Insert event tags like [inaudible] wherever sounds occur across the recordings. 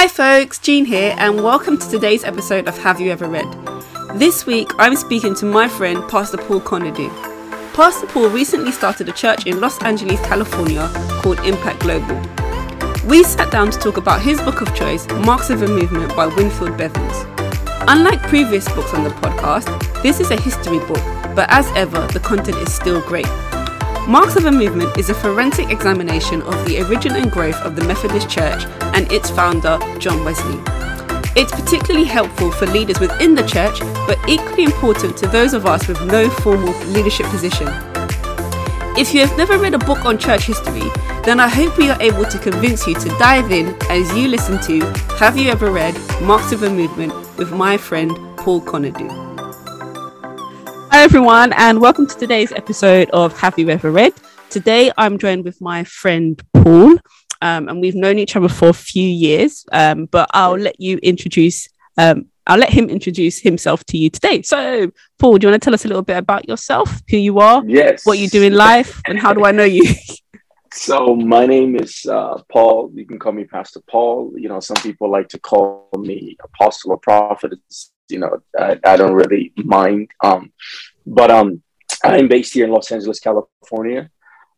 Hi, folks, Jean here, and welcome to today's episode of Have You Ever Read? This week, I'm speaking to my friend, Pastor Paul Konadu. Pastor Paul recently started a church in Los Angeles, California called Impact Global. We sat down to talk about his book of choice, Marks of a Movement by Winfield Bevins. Unlike previous books on the podcast, this is a history book, but as ever, the content is still great. Marks of a Movement is a forensic examination of the origin and growth of the Methodist Church and its founder, John Wesley. It's particularly helpful for leaders within the church, but equally important to those of us with no formal leadership position. If you have never read a book on church history, then I hope we are able to convince you to dive in as you listen to Have You Ever Read Marks of a Movement with my friend Paul Konadu. Hi, everyone, and welcome to today's episode of Have You Ever Read? Today, I'm joined with my friend Paul, um, and we've known each other for a few years. Um, but I'll let you introduce. Um, I'll let him introduce himself to you today. So, Paul, do you want to tell us a little bit about yourself, who you are, yes, what you do in life, and how do I know you? [laughs] so, my name is uh, Paul. You can call me Pastor Paul. You know, some people like to call me Apostle or Prophet. It's you know, I, I don't really mind. Um, but um, I'm based here in Los Angeles, California.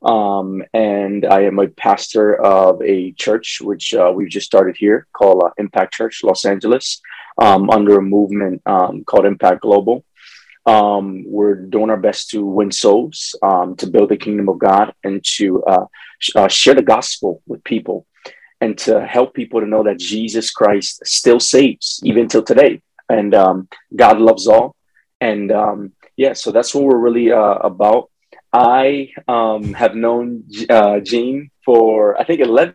Um, and I am a pastor of a church which uh, we've just started here called uh, Impact Church Los Angeles um, under a movement um, called Impact Global. Um, we're doing our best to win souls, um, to build the kingdom of God, and to uh, sh- uh, share the gospel with people, and to help people to know that Jesus Christ still saves, even till today and um, God loves all. And um, yeah, so that's what we're really uh, about. I um, have known uh, Jean for I think 11,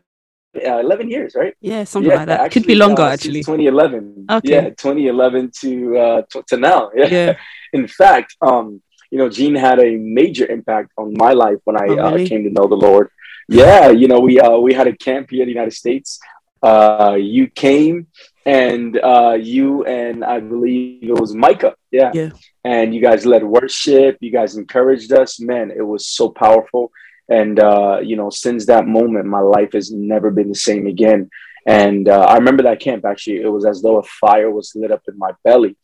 uh, 11 years, right? Yeah, something yeah, like that. Actually, Could be longer, uh, actually. 2011. Okay. Yeah, 2011 to uh, to, to now. [laughs] Yeah. yeah. In fact, um, you know, Jean had a major impact on my life when I oh, uh, really? came to know the Lord. Yeah, you know, we uh, we had a camp here in the United States. Uh, you came and uh, you and I believe it was Micah, yeah. yeah. And you guys led worship. You guys encouraged us. Man, it was so powerful. And uh, you know, since that moment, my life has never been the same again. And uh, I remember that camp. Actually, it was as though a fire was lit up in my belly.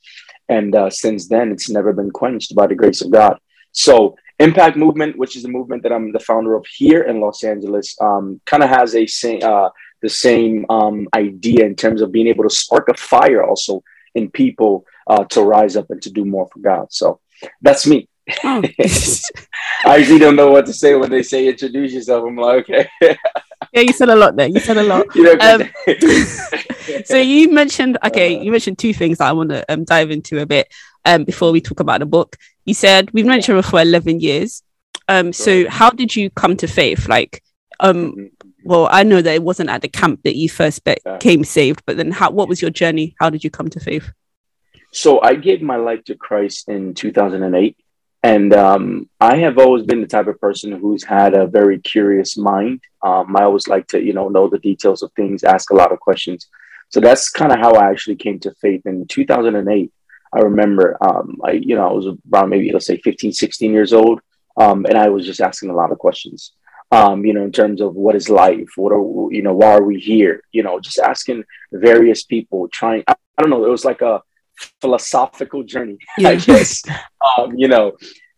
And uh, since then, it's never been quenched by the grace of God. So, Impact Movement, which is a movement that I'm the founder of here in Los Angeles, um, kind of has a uh, the same um, idea in terms of being able to spark a fire also in people uh, to rise up and to do more for God. So that's me. Oh. [laughs] I usually don't know what to say when they say introduce yourself. I'm like, okay. [laughs] yeah, you said a lot there. You said a lot. [laughs] You know, um, so you mentioned, okay, uh, you mentioned two things that I want to um, dive into a bit um, before we talk about the book. You said we've known each other for 11 years. Um, so how did you come to faith? Like, um, mm-hmm well, I know that it wasn't at the camp that you first became saved, but then how, what was your journey? How did you come to faith? So I gave my life to Christ in 2008. And um, I have always been the type of person who's had a very curious mind. Um, I always like to, you know, know the details of things, ask a lot of questions. So that's kind of how I actually came to faith in 2008. I remember, um, I, you know, I was around maybe, let's say 15, 16 years old. Um, and I was just asking a lot of questions um, you know, in terms of what is life, what are you know, why are we here? You know, just asking various people, trying. I, I don't know. It was like a philosophical journey, [laughs] yeah. I guess. um, you know,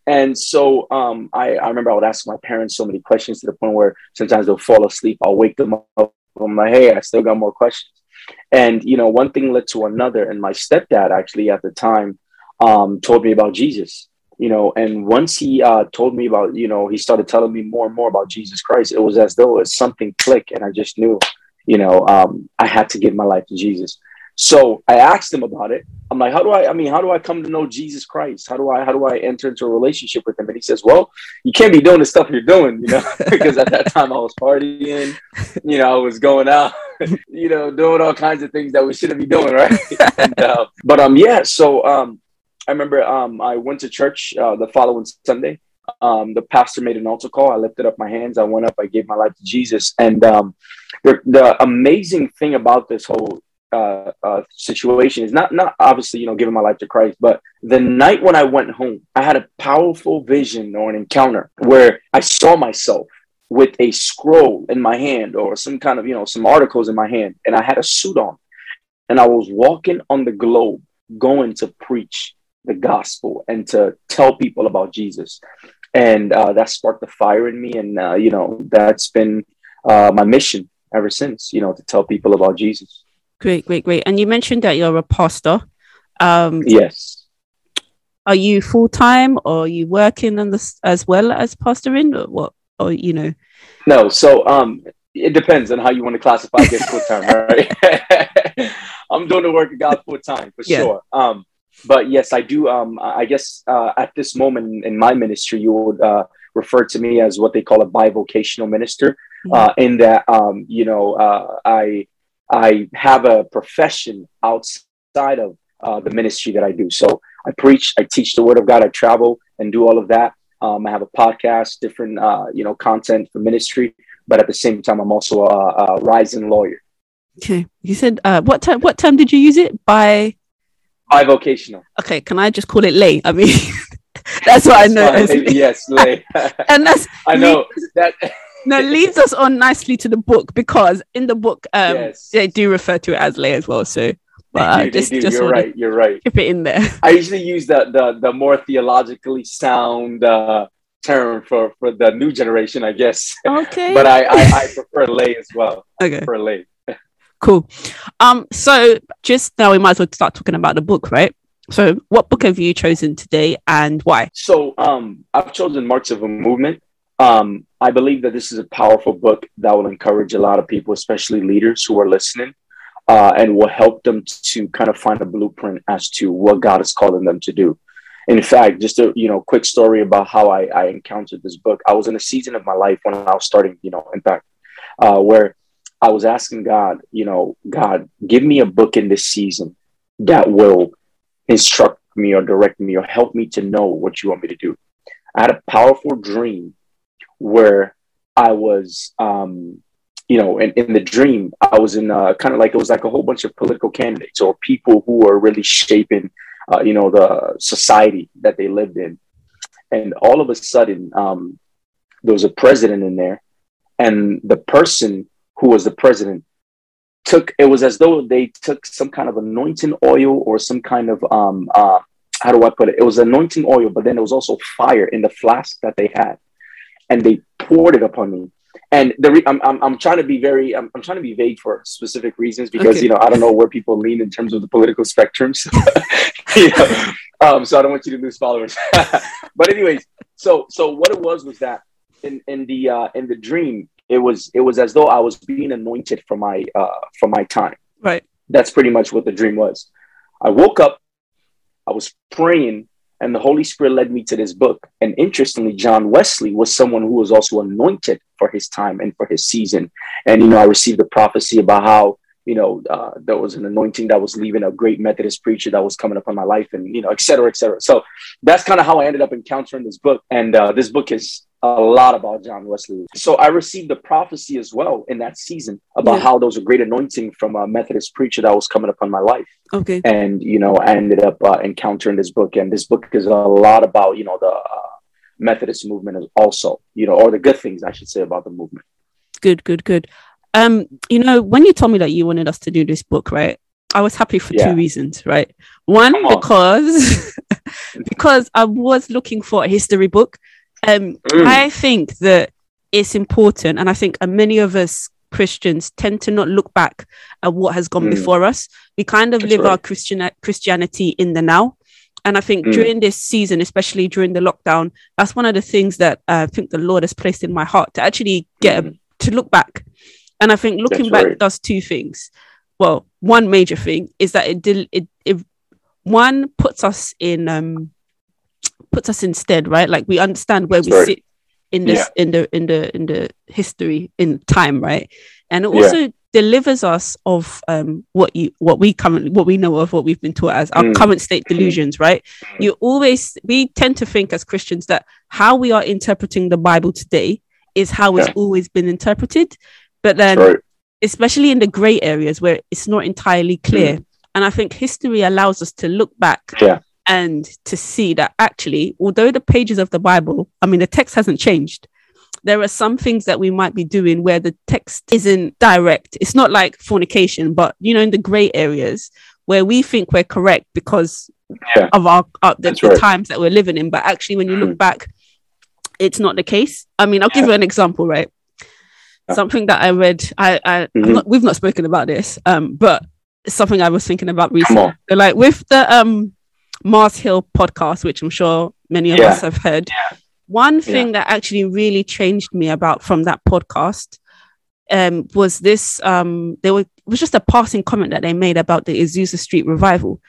and so um, I, I remember I would ask my parents so many questions to the point where sometimes they'll fall asleep. I'll wake them up. I'm like, hey, I still got more questions. And you know, one thing led to another. And my stepdad actually at the time um, told me about Jesus you know and once he uh, told me about you know he started telling me more and more about jesus christ it was as though it something clicked and i just knew you know um, i had to give my life to jesus. So i asked him about it. I'm like how do i i mean how do i come to know jesus christ? How do i how do i enter into a relationship with him? And he says well you can't be doing the stuff you're doing you know [laughs] because at that time i was partying you know i was going out [laughs] you know doing all kinds of things that we shouldn't be doing right? [laughs] And, uh, but um yeah so um I remember um, I went to church uh, the following Sunday. Um, the pastor made an altar call. I lifted up my hands. I went up. I gave my life to Jesus. And um, the, the amazing thing about this whole uh, uh, situation is not not obviously you know giving my life to Christ, but the night when I went home, I had a powerful vision or an encounter where I saw myself with a scroll in my hand or some kind of, you know, some articles in my hand, and I had a suit on. And I was walking on the globe going to preach the gospel and to tell people about Jesus. And uh, that sparked a fire in me. And, uh, you know, that's been uh, my mission ever since, you know, to tell people about Jesus. Great, great, great. And you mentioned that you're a pastor. Um, yes. Are you full time or are you working on this as well as pastoring or what? Or, you know? No. So um, it depends on how you want to classify this full time, [laughs] right? [laughs] I'm doing the work of God full time for yeah. sure. Um, but yes, I do. Um, I guess uh, at this moment in my ministry, you would uh, refer to me as what they call a bivocational minister. Mm-hmm. Uh, in that, um, you know, uh, I I have a profession outside of uh, the ministry that I do. So I preach, I teach the Word of God, I travel and do all of that. Um, I have a podcast, different uh, you know content for ministry, but at the same time, I'm also a, a rising lawyer. Okay, you said what time? What time did you use it by? Bivocational. Okay, can I just call it lay? I mean, [laughs] that's what I know. [laughs] yes, lay. [laughs] and that's I know that. no, leads us on nicely to the book because in the book, um, yes. they do refer to it as lay as well. So, but uh, just, just you're right. You're right. Keep it in there. I usually use the the, the more theologically sound uh, term for for the new generation, I guess. Okay. but I, I, I prefer lay as well. Okay. I prefer lay. Cool. Um, so just now we might as well start talking about the book, right? So what book have you chosen today and why? So um I've chosen Marks of a Movement. Um, I believe that this is a powerful book that will encourage a lot of people, especially leaders who are listening, uh, and will help them to kind of find a blueprint as to what God is calling them to do. In fact, just a you know quick story about how I, I encountered this book. I was in a season of my life when I was starting, you know, Impact, uh, where I was asking God, you know, God, give me a book in this season that will instruct me or direct me or help me to know what you want me to do. I had a powerful dream where I was, um, you know, in, in the dream, I was in uh, kind of like it was like a whole bunch of political candidates or people who are really shaping, uh, you know, the society that they lived in. And all of a sudden, um, there was a president in there, and the person who was the president, took it was as though they took some kind of anointing oil or some kind of um uh how do I put it? It was anointing oil, but then there was also fire in the flask that they had, and they poured it upon me. And the re- I'm, I'm, I'm trying to be very I'm, I'm trying to be vague for specific reasons because okay. you know I don't know where people lean in terms of the political spectrums. [laughs] you know? um, so I don't want you to lose followers. [laughs] but anyways, so so what it was was that in in the uh, in the dream it was it was as though I was being anointed for my uh, for my time. Right. That's pretty much what the dream was. I woke up, I was praying, and the Holy Spirit led me to this book. And interestingly, John Wesley was someone who was also anointed for his time and for his season. And you know, I received a prophecy about how you know uh, there was an anointing that was leaving a great Methodist preacher that was coming upon my life, and you know, et cetera, et cetera. So that's kind of how I ended up encountering this book. And uh, this book is a lot about John Wesley. So I received the prophecy as well in that season about yeah. how there was a great anointing from a Methodist preacher that was coming upon my life. Okay. And, you know, I ended up uh, encountering this book. And this book is a lot about, you know, the uh, Methodist movement also, you know, or the good things I should say about the movement. Good, good, good. Um, you know, when you told me that you wanted us to do this book, right? I was happy for yeah. two reasons, right? One, because [laughs] because I was looking for a history book um, mm. I think that it's important, and I think many of us Christians tend to not look back at what has gone mm. before us. We kind of That's live right. our Christian Christianity in the now. And I think mm. during this season, especially during the lockdown, that's one of the things that uh, I think the Lord has placed in my heart to actually get a, mm. to look back. And I think looking That's back right. does two things. Well, one major thing is that it did it, it one puts us in um puts us instead, right? Like we understand where we sit in this yeah. in the in the in the history in time, right? And it also yeah. delivers us of um what you what we currently what we know of what we've been taught as our mm. current state delusions, right? You always we tend to think as Christians that how we are interpreting the Bible today is how yeah. it's always been interpreted. But then right. especially in the gray areas where it's not entirely clear. Mm. And I think history allows us to look back yeah and to see that actually, although the pages of the Bible, I mean, the text hasn't changed, there are some things that we might be doing where the text isn't direct. It's not like fornication, but you know, in the gray areas where we think we're correct because Yeah. of our uh, the, the right. times that we're living in. But actually, when you look Mhm. back, it's not the case. I mean, I'll give you an example, right? Yeah. Something that I read. I, I I'm Mhm. not, we've not spoken about this, um, but it's something I was thinking about recently. So, like with the um Mars Hill podcast, which I'm sure many of Yeah. us have heard. One thing that actually really changed me about from that podcast um, was this. Um, there was just a passing comment that they made about the Azusa Street revival.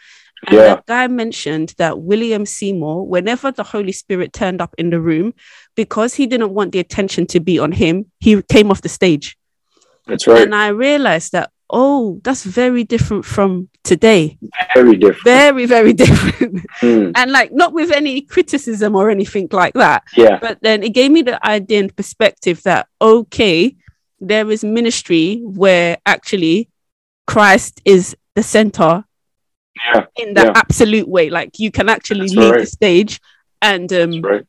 And Yeah. that guy mentioned that William Seymour, whenever the Holy Spirit turned up in the room, because he didn't want the attention to be on him, he came off the stage. That's right. And I realized that, oh, that's very different from today. Very different. Very, very [laughs] different. Mm, and like, not with any criticism or anything like that. yeah. But then it gave me the idea and perspective that, okay, there is ministry where actually Christ is the center Yeah. in that Yeah. absolute way. Like you can actually That's leave the stage and um right.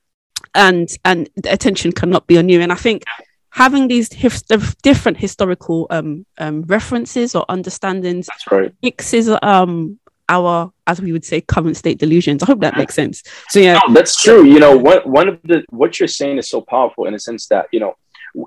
and and the attention cannot be on you. And I think having these hif- different historical um um references or understandings That's right. fixes um our as we would say current state delusions. I hope that makes sense. So yeah, No, that's true. You know, one one of the what you're saying is so powerful in a sense that you know,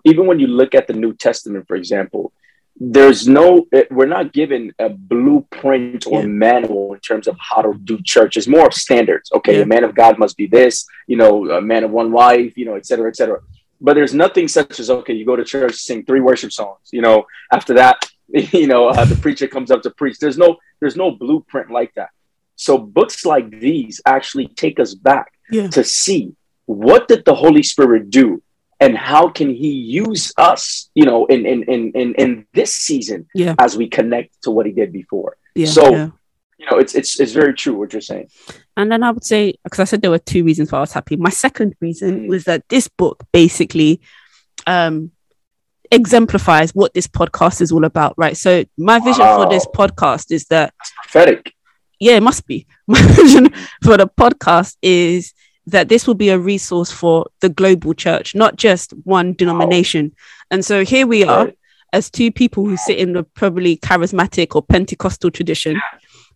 even when you look at the New Testament, for example, there's no we're not given a blueprint or Yeah. manual in terms of how to do church. It's more of standards. Okay, Yeah. a man of God must be this. You know, a man of one wife. You know, et cetera, et cetera. But there's nothing such as okay, you go to church, sing three worship songs. You know, after that, [laughs] you know, uh, the preacher comes up to preach. There's no there's no blueprint like that. So books like these actually take us back Yeah. to see what did the Holy Spirit do and how can he use us, you know, in in in in, in this season Yeah. as we connect to what he did before. yeah, So- yeah. You know, it's it's it's very true what you're saying. And then I would say, because I said there were two reasons why I was happy. My second reason Mm. was that this book basically um, exemplifies what this podcast is all about, right? So my vision for this podcast is that, It's prophetic. yeah, it must be. [laughs] My vision for the podcast is that this will be a resource for the global church, not just one denomination. And so here we are as two people who sit in the probably charismatic or Pentecostal tradition.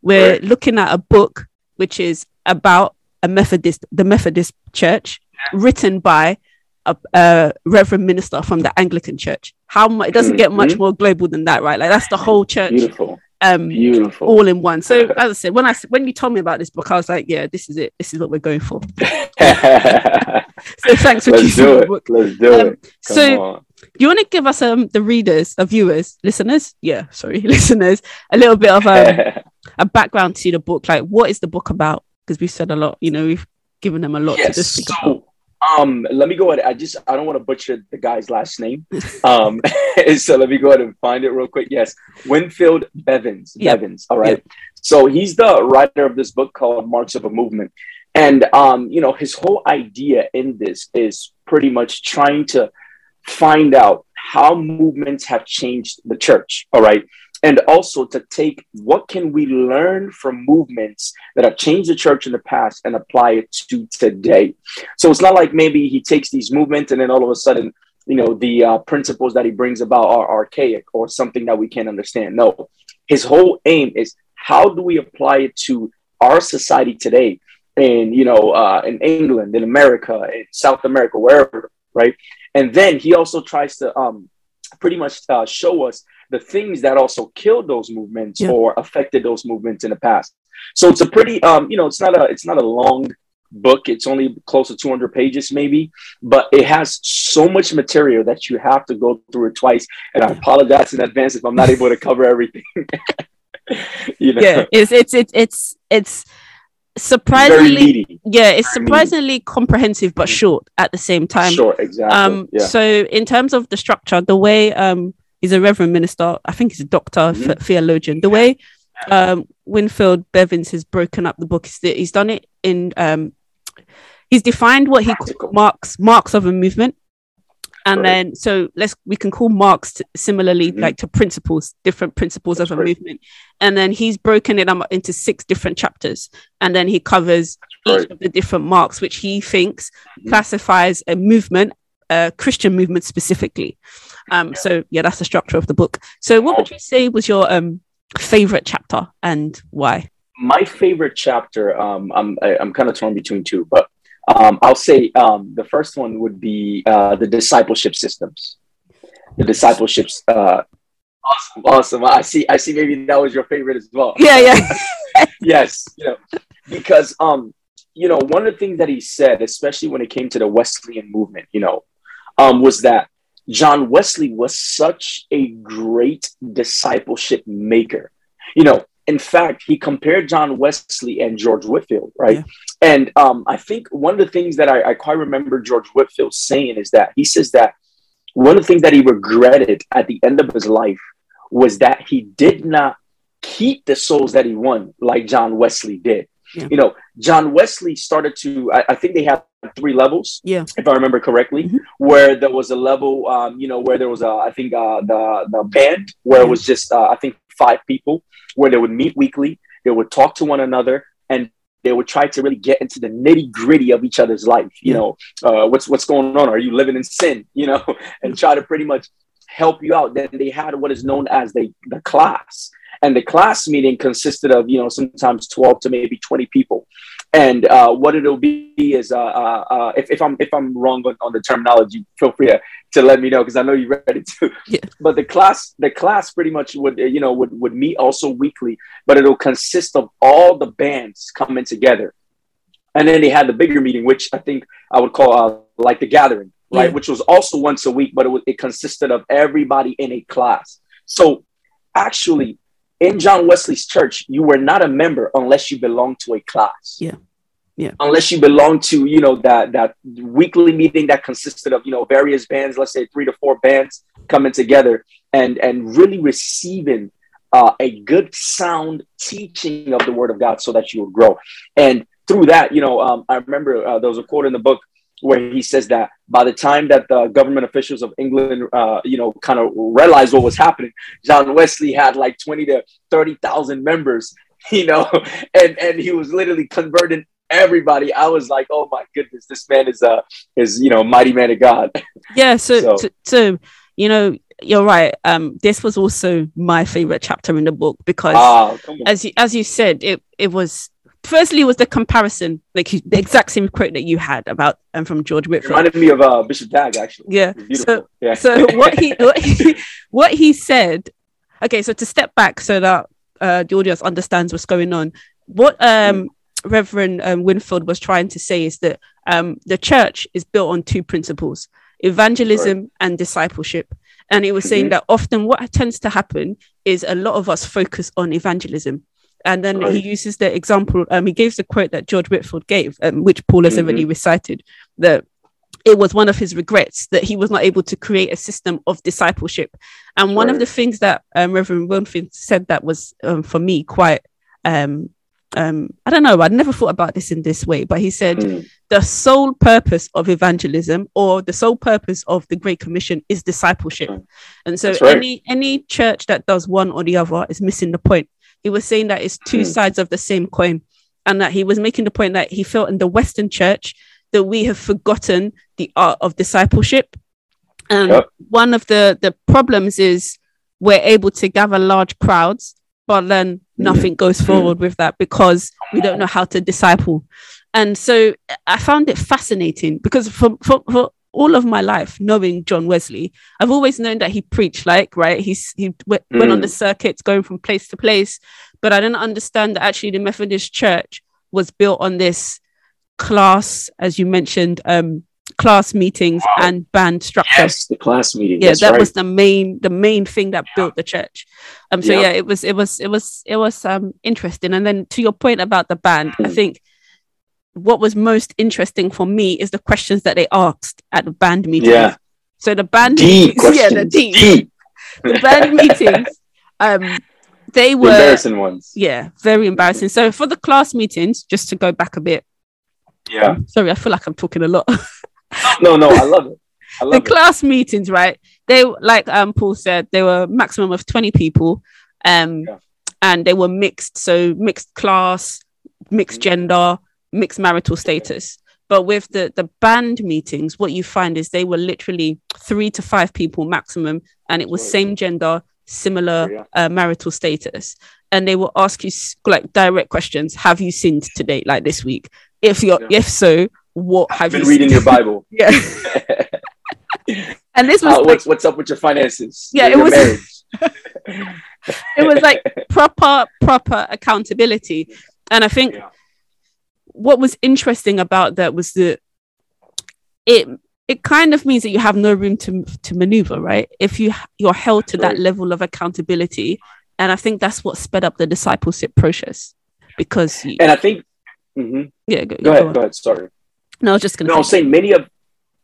We're looking at a book which is about a Methodist, the Methodist Church, written by a, a Reverend minister from the Anglican Church. How much it doesn't get much Mhm. more global than that, right? Like that's the whole church, Beautiful. Um, Beautiful. all in one. So [laughs] as I said, when i when you told me about this book, I was like, yeah, this is it. This is what we're going for. [laughs] So thanks for choosing do the it. book. Let's do Um, it. Come so on. you want to give us um the readers, the viewers, listeners, yeah, sorry, [laughs] listeners, a little bit of um, a background to the book. Like, what is the book about? Because we've said a lot. You know, we've given them a lot to yes. just about. So, um, let me go ahead. I just I don't want to butcher the guy's last name. Um, [laughs] so let me go ahead and find it real quick. Yes, Winfield Bevins. Yep. Bevins. All right. So he's the writer of this book called Marks of a Movement, and um, you know his whole idea in this is pretty much trying to find out how movements have changed the church. All right. And also to take what can we learn from movements that have changed the church in the past and apply it to today. So it's not like maybe he takes these movements and then all of a sudden, you know, the uh, principles that he brings about are archaic or something that we can't understand. No, his whole aim is how do we apply it to our society today in, you know, uh, in England, in America, in South America, wherever, right? And then he also tries to um, pretty much uh, show us the things that also killed those movements Yeah. or affected those movements in the past. So it's a pretty, um, you know, it's not a, it's not a long book. It's only close to 200 pages, maybe, but it has so much material that you have to go through it twice. And I apologize in advance if I'm not able to cover everything. [laughs] you know, Yeah, it's it's it's it's it's surprisingly yeah, it's surprisingly comprehensive but short at the same time. Sure, exactly. Um, yeah. so in terms of the structure, the way um he's a reverend minister, I think he's a doctor, Mhm. theologian. The way um Winfield Bevins has broken up the book is that he's done it in um he's defined what he calls marks marks of a movement. And then so let's we can call marks similarly Mhm. like to principles, different principles That's of a right. movement. And then he's broken it up into six different chapters. And then he covers each right. of the different marks, which he thinks Mhm. classifies a movement a Christian movement specifically. Um, so yeah, that's the structure of the book. So what would you say was your um, favorite chapter and why? My favorite chapter, um, I'm I, am i am kind of torn between two, but um, I'll say um, the first one would be uh, the discipleship systems. The discipleships. Uh, awesome, awesome. I see. I see. Maybe that was your favorite as well. Yeah, yeah. [laughs] yes, you know, because um, you know, one of the things that he said, especially when it came to the Wesleyan movement, you know, um, was that John Wesley was such a great discipleship maker. You know, in fact, he compared John Wesley and George Whitefield, right? Yeah. And um, I think one of the things that I, I quite remember George Whitefield saying is that he says that one of the things that he regretted at the end of his life was that he did not keep the souls that he won like John Wesley did. Yeah. You know, John Wesley started to, I, I, think they had three levels, yeah, if I remember correctly, mm-hmm. where there was a level, um, you know, where there was a, I think uh, the the band where yeah. it was just, uh, I think five people, where they would meet weekly, they would talk to one another, and they would try to really get into the nitty gritty of each other's life. You know, uh, what's what's going on? Are you living in sin? [laughs] You know, and try to pretty much help you out. Then they had what is known as the the class, and the class meeting consisted of you know sometimes 12 to maybe 20 people. And uh, what it'll be is uh, uh, uh, if, if i'm if i'm wrong on, on the terminology feel free to, to let me know because i know you read it too yeah. but the class the class pretty much would you know would, would meet also weekly but it'll consist of all the bands coming together. And then they had the bigger meeting which i think i would call uh, like the gathering right? Yeah. which was also once a week but it, was, it consisted of everybody in a class. So actually in John Wesley's church, you were not a member unless you belonged to a class. Yeah. Yeah. Unless you belong to, you know, that that weekly meeting that consisted of, you know, various bands, let's say three to four bands coming together and and really receiving uh, a good sound teaching of the word of God so that you will grow. And through that, you know, um, I remember uh, there was a quote in the book where he says that by the time that the government officials of England, uh, you know, kind of realized what was happening, John Wesley had like 20 to 30,000 members, [laughs] you know, [laughs] and, and he was literally converting everybody. I was like, oh my goodness, this man is a, is, you know, mighty man of God. [laughs] Yeah. So, so, so, so you know, you're right. Um, this was also my favorite chapter in the book because, ah, as you as you said, it it was firstly was the comparison, like the exact same quote that you had about and um, from George Whitefield. Reminded me of uh, Bishop Dag, actually. Yeah. So, yeah. so [laughs] what he what he what he said. Okay, so to step back so that uh, the audience understands what's going on. What um, mm. Reverend um, Whitefield was trying to say is that um, the church is built on two principles: evangelism right. and discipleship. And he was saying mm-hmm. that often what tends to happen is a lot of us focus on evangelism and then right. he uses the example, um, he gives the quote that George Whitefield gave, um, which Paul has mm-hmm. already recited, that it was one of his regrets that he was not able to create a system of discipleship. And one right. of the things that um, Reverend Whitefield said that was um, for me quite, um, um, I don't know, I'd never thought about this in this way, but he said mm. the sole purpose of evangelism or the sole purpose of the Great Commission is discipleship. And so right. any any church that does one or the other is missing the point he was saying that it's two mm. sides of the same coin and that he was making the point that he felt in the western church that we have forgotten the art of discipleship and yep. one of the the problems is we're able to gather large crowds but then hmm. nothing goes hmm. forward with that because we don't know how to disciple and so i found it fascinating because for, for, for all of my life knowing John Wesley, I've always known that he preached like, right? He's, he w- mm. went on the mm. circuits going from place to place, but I didn't understand that actually the Methodist Church was built on this class, as you mentioned, um, class meetings wow. and band structure. Yes, the class meeting. Yeah, That's that right. was the main the main thing that yeah. built the church. Um, so yeah. yeah. it was it was it was it was um interesting. And then to your point about the band, mm. I think what was most interesting for me is the questions that they asked at the band meetings. Yeah. So the band meetings, [laughs] yeah, the deep, deep. the band meetings, um, they were embarrassing ones. Yeah, very embarrassing. So for the class meetings, just to go back a bit. Yeah. Sorry, I feel like I'm talking a lot. no, no, I love it. [laughs] I love the it. class meetings, right? They like um Paul said, they were maximum of 20 people. Um yeah. and they were mixed, so mixed class, mixed mm-hmm. gender, mixed marital status. But with the the band meetings, what you find is they were literally three to five people maximum, and it was same gender, similar uh, marital status, and they will ask you like direct questions: Have you sinned today, like this week? If you're, Yeah. if so, what have been you reading your Bible. [laughs] Yeah, [laughs] and this was like, what's what's up with your finances? Yeah, Your it was- [laughs] marriage? it was like proper proper accountability, and I think Yeah. What was interesting about that was that it it kind of means that you have no room to to maneuver right if you you're held to that level of accountability and i think that's what sped up the discipleship process because you, And I think. Mhm. yeah go, Go go ahead. on. Go ahead. Sorry. no i was just gonna No, I'm say saying many of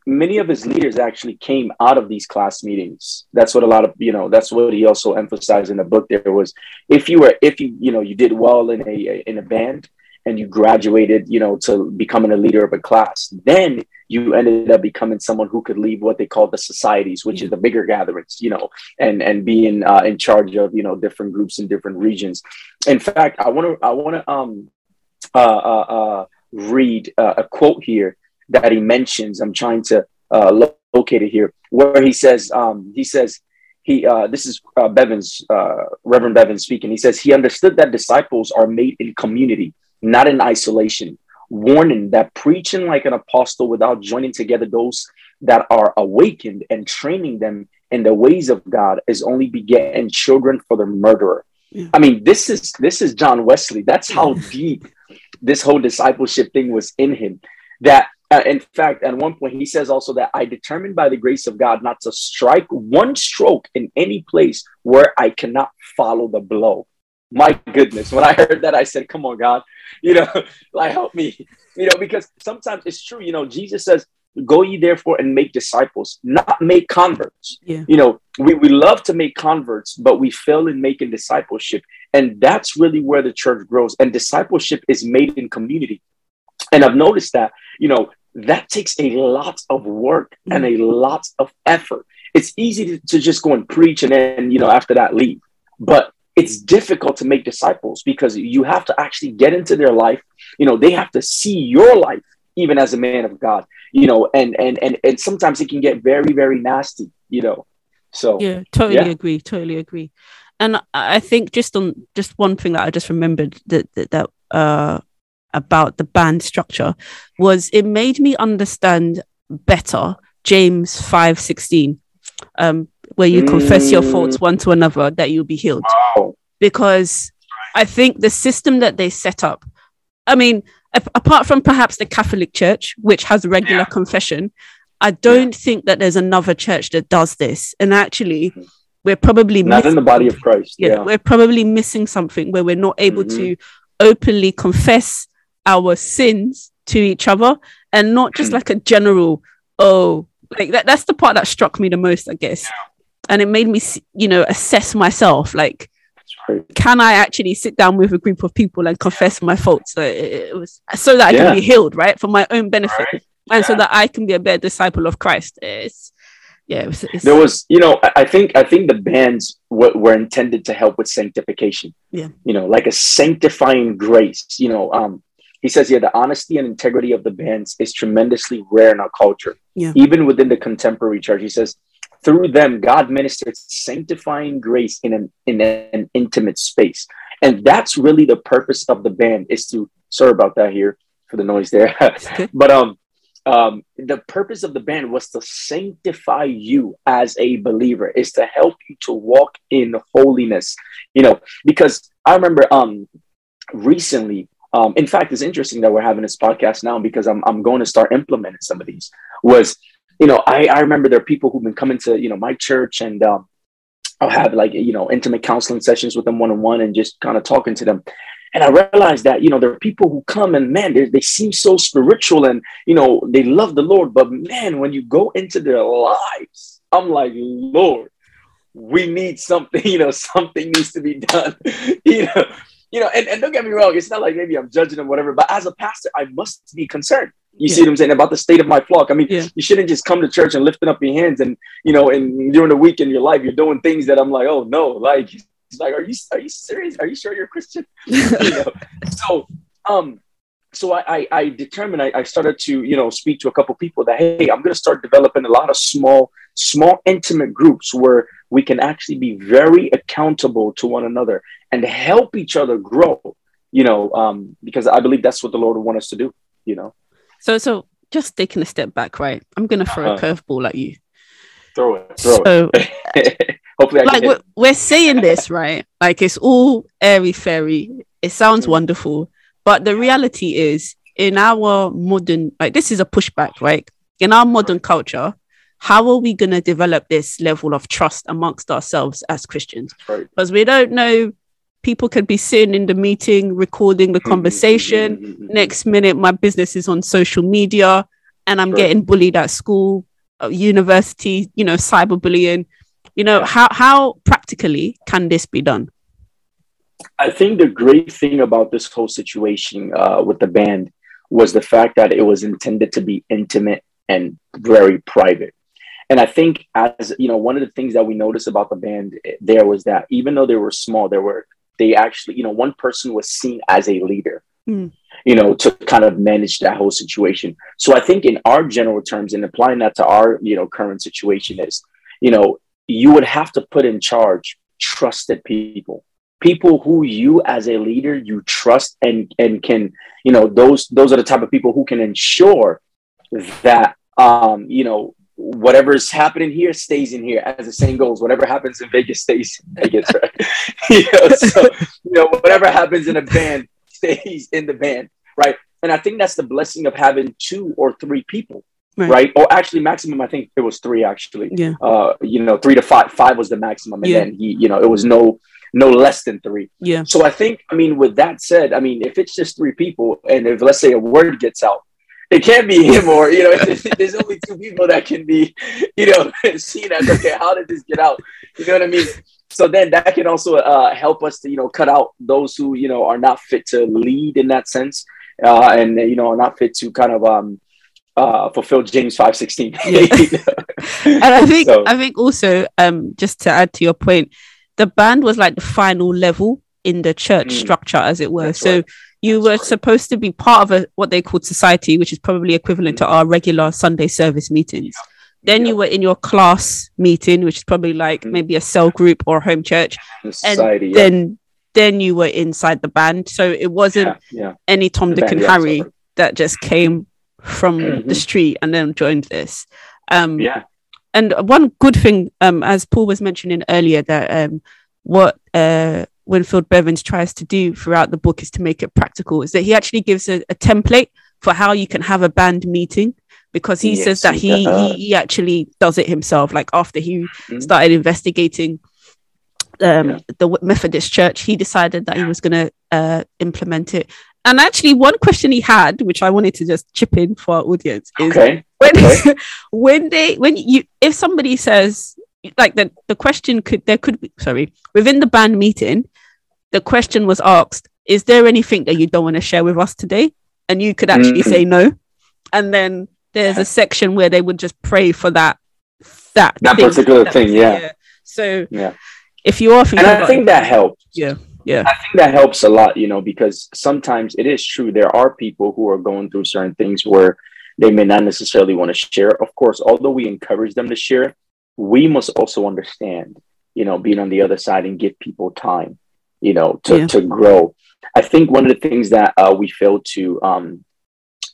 many of his leaders actually came out of these class meetings. That's what a lot of you know. That's what he also emphasized in the book. There was if you were if you you know you did well in a in a band and you graduated you know to becoming a leader of a class, then you ended up becoming someone who could lead what they call the societies, which is the bigger gatherings, you know, and and being uh, in charge of you know different groups in different regions. In fact, I want to I want to um uh, uh, uh, read uh, a quote here that he mentions. I'm trying to uh, lo- locate it here, where he says, um, he says, he, uh, this is uh, Bevins, uh, Reverend Bevins speaking. He says, he understood that disciples are made in community, not in isolation, warning that preaching like an apostle without joining together those that are awakened and training them in the ways of God is only begetting children for the murderer. Yeah. I mean, this is this is John Wesley. That's how [laughs] deep this whole discipleship thing was in him. That, uh, in fact, at one point he says also that I determined by the grace of God not to strike one stroke in any place where I cannot follow the blow. My goodness, when I heard that, I said, "Come on, God, you know, [laughs] like help me, you know," because sometimes it's true. You know, Jesus says, "Go ye therefore and make disciples, not make converts." yeah. You know we, we love to make converts but we fail in making discipleship. And that's really where the church grows. And discipleship is made in community. And i've noticed that you know that takes a lot of work and a lot of effort. It's easy to, to just go and preach and then you know after that leave. But it's difficult to make disciples because you have to actually get into their life. You know they have to see your life even as a man of god you know and and and, and sometimes it can get very very nasty you know. So yeah totally Yeah. agree totally agree. And I- think just on just one thing that i just remembered that that, that uh about the band structure was it made me understand better james 516 um where you confess your faults Mm. one to another that you'll be healed Oh, because I think the system that they set up, I mean, a- apart from perhaps the Catholic Church, which has regular confession, I don't think that there's another church that does this. And actually, we're probably not in missing the body of something. Christ. Yeah, Yeah. we're probably missing something where we're not able Mhm. to openly confess our sins to each other and not just Mm. like a general, oh, like that, that's the part that struck me the most, I guess. And it made me, you know, assess myself like, can I actually sit down with a group of people and confess my faults? So it, was so that I Yeah. can be healed, right, for my own benefit, Right. and so that I can be a better disciple of Christ. It's yeah, it was, it's, There was, you know, I- think I think the bands were, were intended to help with sanctification. Yeah. You know, like a sanctifying grace. You know, um, he says here the honesty and integrity of the bands is tremendously rare in our culture. Yeah. Even within the contemporary church, he says through them God ministers sanctifying grace in an in an intimate space, and that's really the purpose of the band is to. Sorry about that here for the noise there. [laughs] but um um the purpose of the band was to sanctify you as a believer is to help you to walk in holiness you know because i remember um recently um in fact it's interesting that we're having this podcast now because i'm, I'm going to start implementing some of these was you know i i remember there are people who've been coming to you know my church and um i'll have like you know intimate counseling sessions with them one-on-one and just kind of talking to them and I realized that, you know, there are people who come and man, they seem so spiritual and, you know, they love the Lord. But man, when you go into their lives, I'm like, Lord, we need something, [laughs] you know, something needs to be done. [laughs] you know, you know, and, and don't get me wrong, it's not like maybe I'm judging them, whatever, but as a pastor, I must be concerned. You see what I'm saying about the state of my flock? I mean, Yeah. you shouldn't just come to church and lifting up your hands and, you know, and during the week in your life, you're doing things that I'm like, oh no, like, like, are you are you serious? Are you sure you're a Christian? [laughs] you know? So, um, so I, I, I determined I, I, started to you know speak to a couple people that hey I'm going to start developing a lot of small small intimate groups where we can actually be very accountable to one another and help each other grow. You know, um, because I believe that's what the Lord would want us to do. You know. So so just taking a step back, right? I'm going to throw uh-huh. a curveball at you. Throw it. Throw so, it. [laughs] Hopefully, I like we're, we're saying this right. Like it's all airy fairy. It sounds mm-hmm. wonderful but the reality is, in our modern, like this is a pushback, right? In our modern culture, how are we going to develop this level of trust amongst ourselves as Christians? Because right. we don't know. People could be sitting in the meeting, recording the mm-hmm, mm-hmm, conversation. Mm-hmm, Next minute, my business is on social media and I'm right. getting bullied at school, university, you know, cyberbullying. You know, how, how practically can this be done? I think the great thing about this whole situation uh, with the band was the fact that it was intended to be intimate and very private. And I think, as you know, one of the things that we noticed about the band eh, there was that even though they were small, there were they actually, you know, one person was seen as a leader, mm. you know, to kind of manage that whole situation. So I think, in our general terms, and applying that to our, you know, current situation is, you know, you would have to put in charge trusted people people who you as a leader you trust and and can you know those those are the type of people who can ensure that um you know whatever's happening here stays in here as the saying goes whatever happens in vegas stays in vegas [laughs] right [laughs] you know so you know whatever happens in a band stays in the band right and i think that's the blessing of having two or three people Right. right. Or actually, maximum. I think it was three. Actually, yeah. Uh, you know, three to five. Five was the maximum, and yeah. then he, you know, it was no no less than three. Yeah. So I think, I mean, with that said, I mean, if it's just three people, and if let's say a word gets out, it can't be him or you know, [laughs] there's only two people that can be, you know, [laughs] seen as okay. How did this get out? You know what I mean? So then that can also uh, help us to you know cut out those who you know are not fit to lead in that sense, uh, and you know are not fit to kind of um, uh, fulfill James five sixteen. [laughs] And I think so. I think also um, just to add to your point, the band was like the final level in the church mm. structure, as it were. That's so right. You were supposed to be part of a what they called society, which is probably equivalent to our regular Sunday service meetings. Yeah. Then yeah. you were in your class meeting, which is probably like maybe a cell group or home church. Society, and then then you were inside the band. So it wasn't any Tom, Dick, and Harry that just came from mm-hmm. the street and then joined this. Um, yeah and one good thing, um, as Paul was mentioning earlier, that um, what uh, Winfield Bevins tries to do throughout the book is to make it practical. Is that he actually gives a, a template for how you can have a band meeting because he yes, says that he, he, he actually does it himself. Like after he mm-hmm. started investigating um, yeah. the Methodist Church, he decided that he was going to uh, implement it. And actually, one question he had, which I wanted to just chip in for our audience, is okay. when okay. [laughs] when they when you if somebody says like the the question could there could be sorry within the band meeting, the question was asked, is there anything that you don't want to share with us today? And you could actually mm-hmm. say no, and then there's a section where they would just pray for that that that thing, particular that thing, yeah. So yeah, if you are, and I think that helps. Yeah yeah i think that helps a lot you know because sometimes it is true there are people who are going through certain things where they may not necessarily want to share of course although we encourage them to share we must also understand you know being on the other side and give people time you know to, yeah. to grow i think one of the things that uh, we fail to um,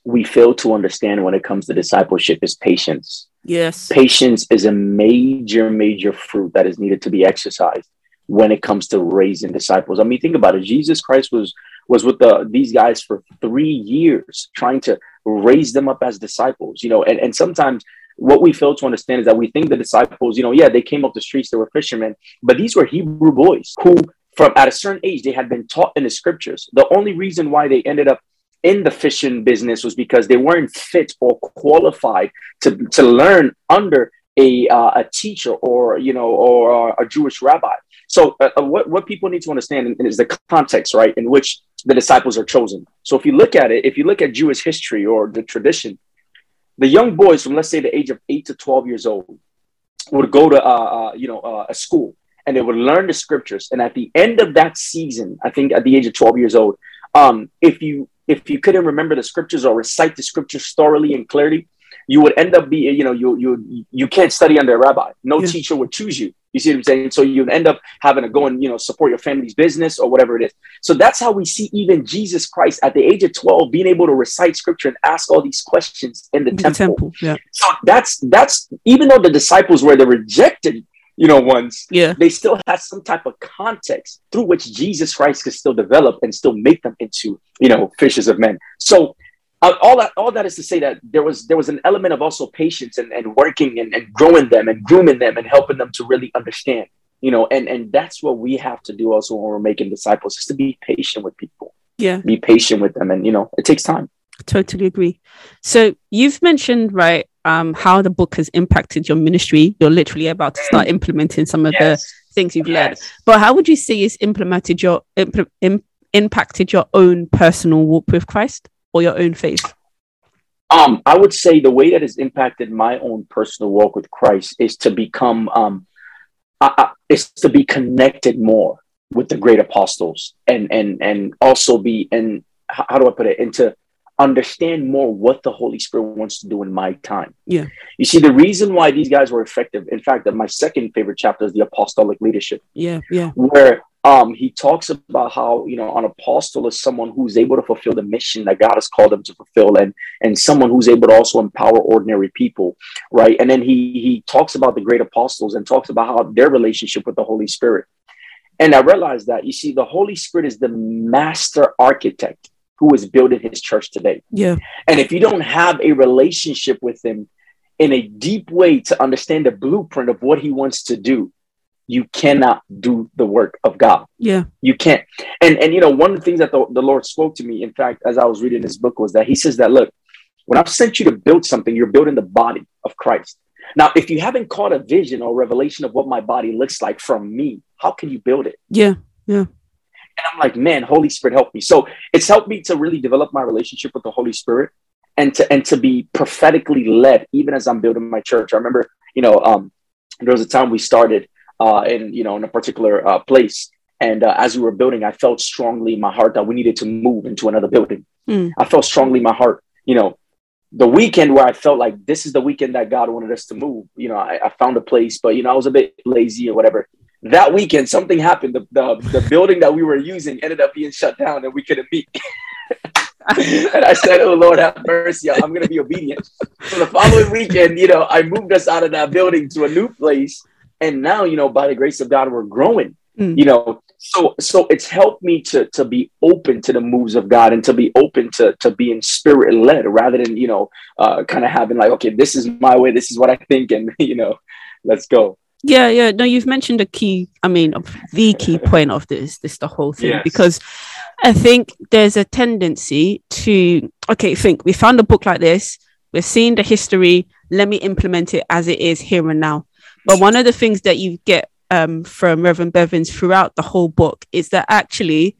we fail to understand when it comes to discipleship is patience yes patience is a major major fruit that is needed to be exercised when it comes to raising disciples. I mean, think about it. Jesus Christ was was with the these guys for three years, trying to raise them up as disciples. You know, and, and sometimes what we fail to understand is that we think the disciples, you know, yeah, they came up the streets, they were fishermen, but these were Hebrew boys who, from at a certain age, they had been taught in the scriptures. The only reason why they ended up in the fishing business was because they weren't fit or qualified to, to learn under a, uh, a teacher or you know or uh, a Jewish rabbi. So, uh, uh, what, what people need to understand is the context, right, in which the disciples are chosen. So, if you look at it, if you look at Jewish history or the tradition, the young boys from, let's say, the age of eight to 12 years old would go to, uh, uh, you know, a school and they would learn the scriptures. And at the end of that season, I think at the age of 12 years old, um, if you if you couldn't remember the scriptures or recite the scriptures thoroughly and clearly, you would end up being, you know, you you you can't study under a rabbi. No yeah. teacher would choose you. You see what I'm saying? So you'd end up having to go and you know support your family's business or whatever it is. So that's how we see even Jesus Christ at the age of 12 being able to recite scripture and ask all these questions in the, temple. temple. Yeah. So that's that's even though the disciples were the rejected you know, ones, yeah, they still have some type of context through which Jesus Christ could still develop and still make them into, you know, fishes of men. So uh, all that all that is to say that there was there was an element of also patience and, and working and, and growing them and grooming them and helping them to really understand you know and and that's what we have to do also when we're making disciples is to be patient with people. Yeah. Be patient with them and you know it takes time. Totally agree. So you've mentioned right um how the book has impacted your ministry you're literally about to start implementing some of yes. the things you've yes. learned but how would you say it's implemented your imp- imp- impacted your own personal walk with christ or your own faith? Um, I would say the way that has impacted my own personal walk with Christ is to become, um, uh, is to be connected more with the great apostles, and and and also be and how do I put it, and to understand more what the Holy Spirit wants to do in my time. Yeah, you see, the reason why these guys were effective. In fact, that my second favorite chapter is the apostolic leadership. Yeah, yeah, where um, he talks about how you know an apostle is someone who's able to fulfill the mission that God has called them to fulfill, and and someone who's able to also empower ordinary people, right? And then he he talks about the great apostles and talks about how their relationship with the Holy Spirit. And I realized that you see, the Holy Spirit is the master architect who is building His church today. Yeah. And if you don't have a relationship with Him in a deep way to understand the blueprint of what He wants to do, you cannot do the work of God. Yeah. You can't. And and you know, one of the things that the, the Lord spoke to me, in fact, as I was reading this book, was that He says that look, when I've sent you to build something, you're building the body of Christ. Now, if you haven't caught a vision or revelation of what my body looks like from me, how can you build it? Yeah. Yeah. And I'm like, man, Holy Spirit, help me. So it's helped me to really develop my relationship with the Holy Spirit and to and to be prophetically led, even as I'm building my church. I remember, you know, um, there was a time we started uh, in you know in a particular uh, place. And uh, as we were building, I felt strongly in my heart that we needed to move into another building. Mm. I felt strongly in my heart, you know, the weekend where I felt like this is the weekend that God wanted us to move. You know, I, I found a place, but you know, I was a bit lazy or whatever. That weekend, something happened. The, the, the building that we were using ended up being shut down, and we couldn't meet. [laughs] and I said, "Oh Lord, have mercy! I'm going to be obedient." So the following weekend, you know, I moved us out of that building to a new place, and now you know by the grace of god we're growing mm. you know so so it's helped me to to be open to the moves of god and to be open to to being spirit led rather than you know uh kind of having like okay this is my way this is what i think and [laughs] you know let's go yeah yeah no you've mentioned a key i mean the key [laughs] point of this this the whole thing yes. because i think there's a tendency to okay think we found a book like this we've seen the history let me implement it as it is here and now but one of the things that you get um, from Reverend Bevins throughout the whole book is that actually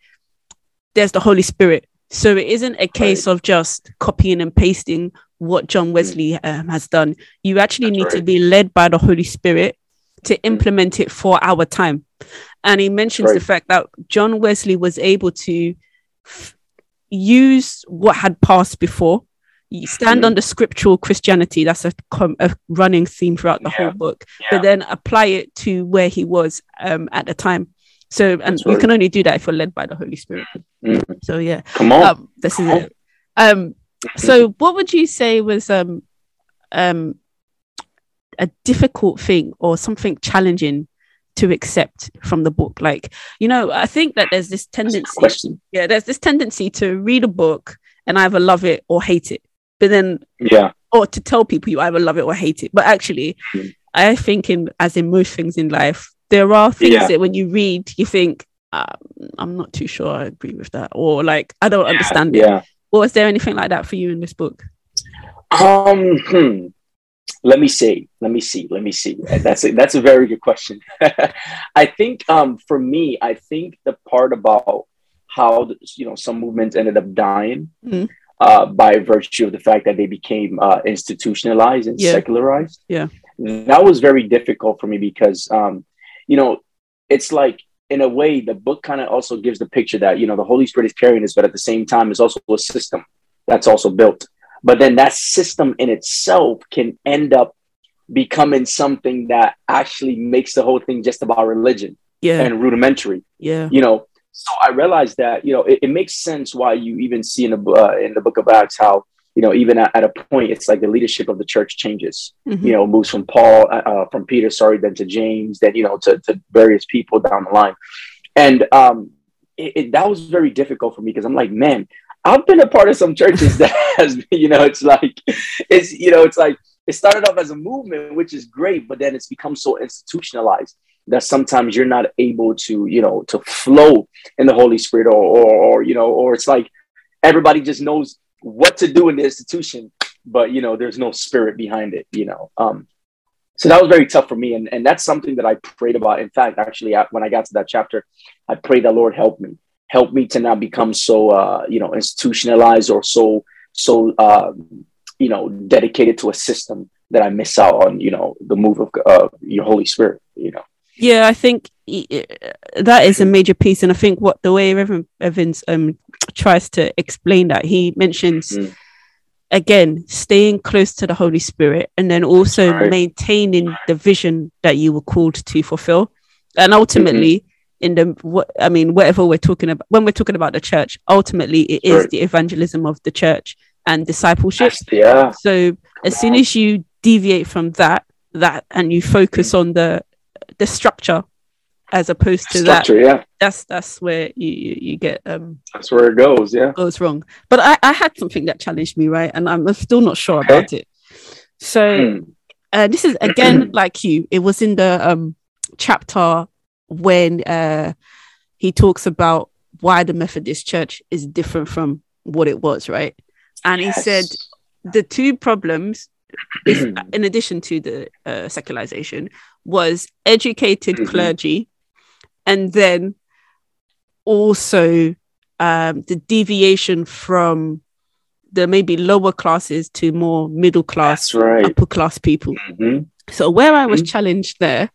there's the Holy Spirit. So it isn't a case right. of just copying and pasting what John mm. Wesley um, has done. You actually That's need right. to be led by the Holy Spirit to mm. implement it for our time. And he mentions the fact that John Wesley was able to f- use what had passed before you stand mm. on the scriptural Christianity. That's a, com- a running theme throughout the yeah. whole book. Yeah. But then apply it to where he was um, at the time. So, and you can only do that if you're led by the Holy Spirit. Mm. So, yeah. Come on. Um, this Come is on. it. Um, so, what would you say was um, um, a difficult thing or something challenging to accept from the book? Like, you know, I think that there's this tendency. Yeah, there's this tendency to read a book and either love it or hate it but then yeah or to tell people you either love it or hate it but actually mm. i think in as in most things in life there are things yeah. that when you read you think um, i'm not too sure i agree with that or like i don't yeah. understand it yeah or was there anything like that for you in this book um hmm. Let me see let me see let me see that's a, that's a very good question [laughs] i think um for me i think the part about how you know some movements ended up dying mm uh, by virtue of the fact that they became uh, institutionalized and yeah. secularized. Yeah, that was very difficult for me because, um, you know, it's like in a way, the book kind of also gives the picture that, you know, the Holy Spirit is carrying us, but at the same time, is also a system that's also built. But then that system in itself can end up becoming something that actually makes the whole thing just about religion yeah. and rudimentary. Yeah. You know, so I realized that, you know, it, it makes sense why you even see in the, uh, in the book of Acts how, you know, even at, at, a point, it's like the leadership of the church changes, mm-hmm. you know, moves from Paul, uh, uh, from Peter, sorry, then to James, then, you know, to, to various people down the line. And um, it, it, that was very difficult for me because I'm like, man, I've been a part of some churches that [laughs] has, you know, it's like, it's, you know, it's like, it started off as a movement, which is great, but then it's become so institutionalized that sometimes you're not able to, you know, to flow in the Holy Spirit or, or, or you know, or it's like everybody just knows what to do in the institution, but, you know, there's no spirit behind it, you know. Um, so that was very tough for me. And, and that's something that I prayed about. In fact, actually, when I got to that chapter, I prayed that Lord help me, help me to not become so, uh, you know, institutionalized or so, so, uh, you know, dedicated to a system that I miss out on, you know, the move of uh, your Holy Spirit, you know. Yeah, I think that is a major piece, and I think what the way Reverend Bevins um tries to explain that he mentions mm. again staying close to the Holy Spirit, and then also right. maintaining the vision that you were called to fulfill, and ultimately. Mm-hmm. In the what I mean, whatever we're talking about, when we're talking about the church, ultimately it is the evangelism of the church and discipleship. Yeah. So as soon as you deviate from that, that and you focus mm. on the the structure as opposed to structure, that. Yeah. That's that's where you, you, you get um that's where it goes, yeah. Goes wrong. But I, I had something that challenged me, right? And I'm still not sure okay. about it. So hmm. uh, this is [clears throat] again like you, it was in the um chapter when uh he talks about why the Methodist Church is different from what it was, right? And yes. he said the two problems [clears throat] in addition to the uh, secularization was educated mm-hmm. clergy and then also um, the deviation from the maybe lower classes to more middle class right. upper class people mm-hmm. so where i was mm-hmm. challenged there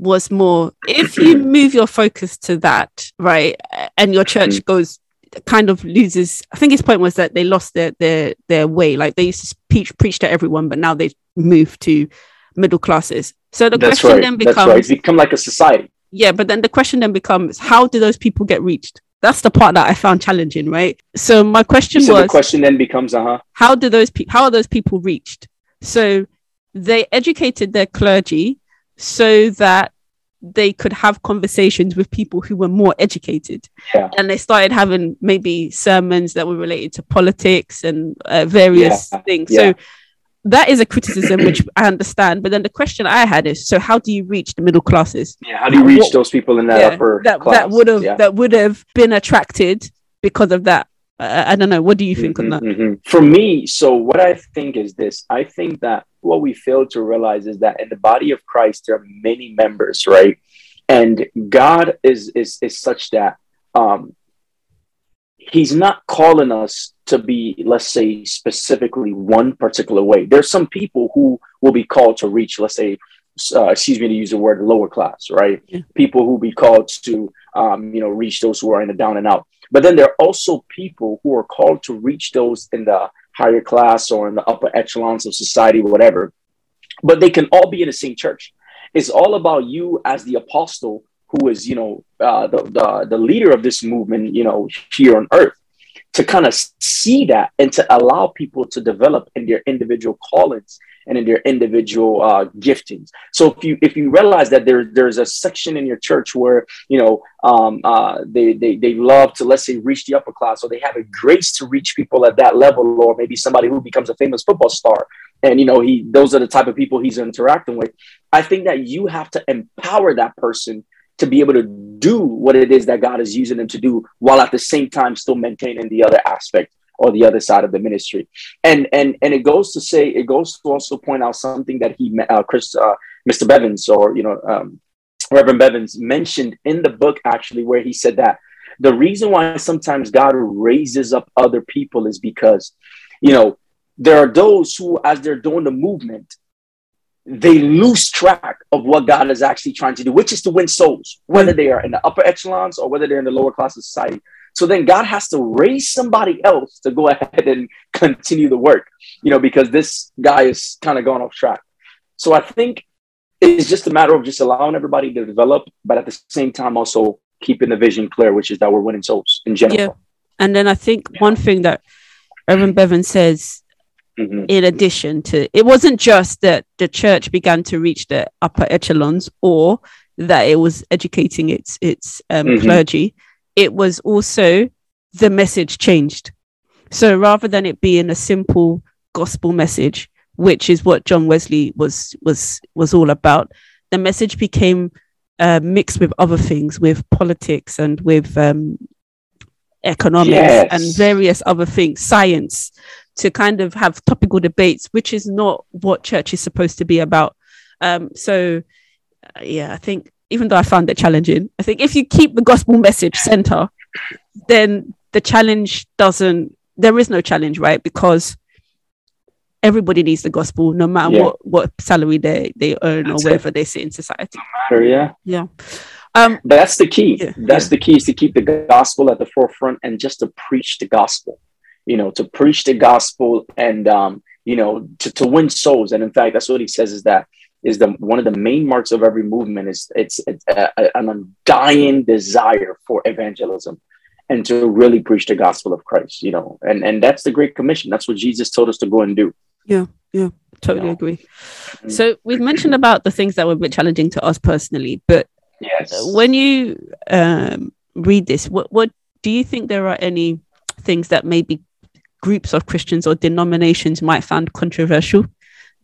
was more if you [clears throat] move your focus to that right and your church mm-hmm. goes kind of loses i think his point was that they lost their their their way. Like they used to preach preach to everyone but now they've moved to middle classes. So the That's question right. then becomes That's right. It's become like a society. Yeah but then the question then becomes how do those people get reached? That's the part that i found challenging right? So my question so was the question then becomes uh-huh. how do those people how are those people reached? So they educated their clergy so that they could have conversations with people who were more educated. Yeah. And they started having maybe sermons that were related to politics and uh, various yeah. things. Yeah. So that is a criticism which I understand. But then the question I had is so how do you reach the middle classes? Yeah, how do you reach what, those people in that upper that, class? That would have that would have been attracted because of that. Uh, I don't know. What do you think mm-hmm, on that? Mm-hmm. For me, so what I think is this I think that what we fail to realize is that in the body of Christ, there are many members, right? And God is is is such that um, He's not calling us to be, let's say, specifically one particular way. There's some people who will be called to reach, let's say, uh, excuse me to use the word lower class, right? Yeah. People who be called to, um, you know, reach those who are in the down and out. But then there are also people who are called to reach those in the higher class or in the upper echelons of society, whatever. But they can all be in the same church. It's all about you as the apostle who is, you know, uh, the, the, the leader of this movement, you know, here on earth to kind of see that and to allow people to develop in their individual callings and in their individual uh, giftings. So if you if you realize that there there's a section in your church where you know um, uh, they, they they love to let's say reach the upper class, or they have a grace to reach people at that level, or maybe somebody who becomes a famous football star, and you know he those are the type of people he's interacting with. I think that you have to empower that person to be able to do what it is that God is using them to do, while at the same time still maintaining the other aspect or the other side of the ministry. And and and it goes to say it goes to also point out something that he uh, Chris uh, Mr. Bevins or you know um, Reverend Bevins mentioned in the book actually where he said that the reason why sometimes God raises up other people is because you know there are those who as they're doing the movement they lose track of what God is actually trying to do, which is to win souls, whether they are in the upper echelons or whether they're in the lower class of society. So then God has to raise somebody else to go ahead and continue the work, you know, because this guy is kind of going off track. So I think it's just a matter of just allowing everybody to develop, but at the same time also keeping the vision clear, which is that we're winning souls in general. Yeah. And then I think one thing that Reverend Bevins says Mm-hmm. in addition to it wasn't just that the church began to reach the upper echelons or that it was educating its its um, mm-hmm. clergy it was also the message changed so rather than it being a simple gospel message which is what john wesley was was was all about the message became uh, mixed with other things with politics and with um, economics yes. and various other things science to kind of have topical debates, which is not what church is supposed to be about. Um, so, uh, yeah, I think even though I found it challenging, I think if you keep the gospel message center, then the challenge doesn't, there is no challenge, right? Because everybody needs the gospel, no matter yeah. what, what salary they, they earn That's or wherever it. they sit in society. No matter, yeah. Yeah. Um, That's the key. Yeah, That's yeah. the key is to keep the gospel at the forefront and just to preach the gospel you know, to preach the gospel and, um, you know, to, to win souls. And in fact, that's what he says is that is the one of the main marks of every movement is it's, it's a, a, an undying desire for evangelism and to really preach the gospel of Christ, you know, and, and that's the great commission. That's what Jesus told us to go and do. Yeah. Yeah. Totally you know? agree. Mm-hmm. So we've mentioned about the things that were a bit challenging to us personally, but yes, when you um, read this, what, what do you think there are any things that maybe groups of Christians or denominations might find controversial.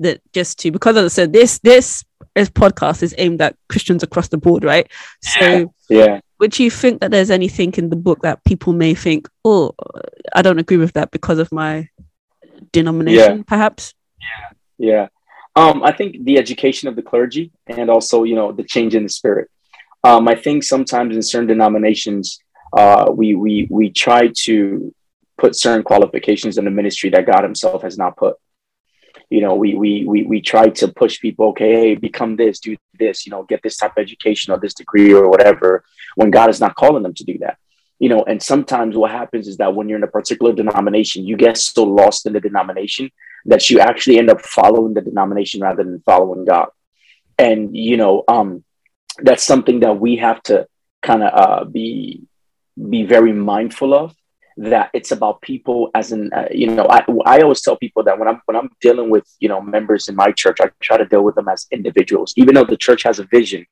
That just to because as I said, this this this podcast is aimed at Christians across the board, right? So yeah. Would you think that there's anything in the book that people may think, oh, I don't agree with that because of my denomination, yeah. perhaps? Yeah, yeah. Um, I think the education of the clergy and also, you know, the change in the spirit. Um, I think sometimes in certain denominations, uh, we we we try to put certain qualifications in the ministry that God Himself has not put. You know, we we we we try to push people, okay, hey, become this, do this, you know, get this type of education or this degree or whatever, when God is not calling them to do that. You know, and sometimes what happens is that when you're in a particular denomination, you get so lost in the denomination that you actually end up following the denomination rather than following God. And you know, um, that's something that we have to kind of uh, be be very mindful of that it's about people as in uh, you know I, I always tell people that when i'm when i'm dealing with you know members in my church i try to deal with them as individuals. Even though the church has a vision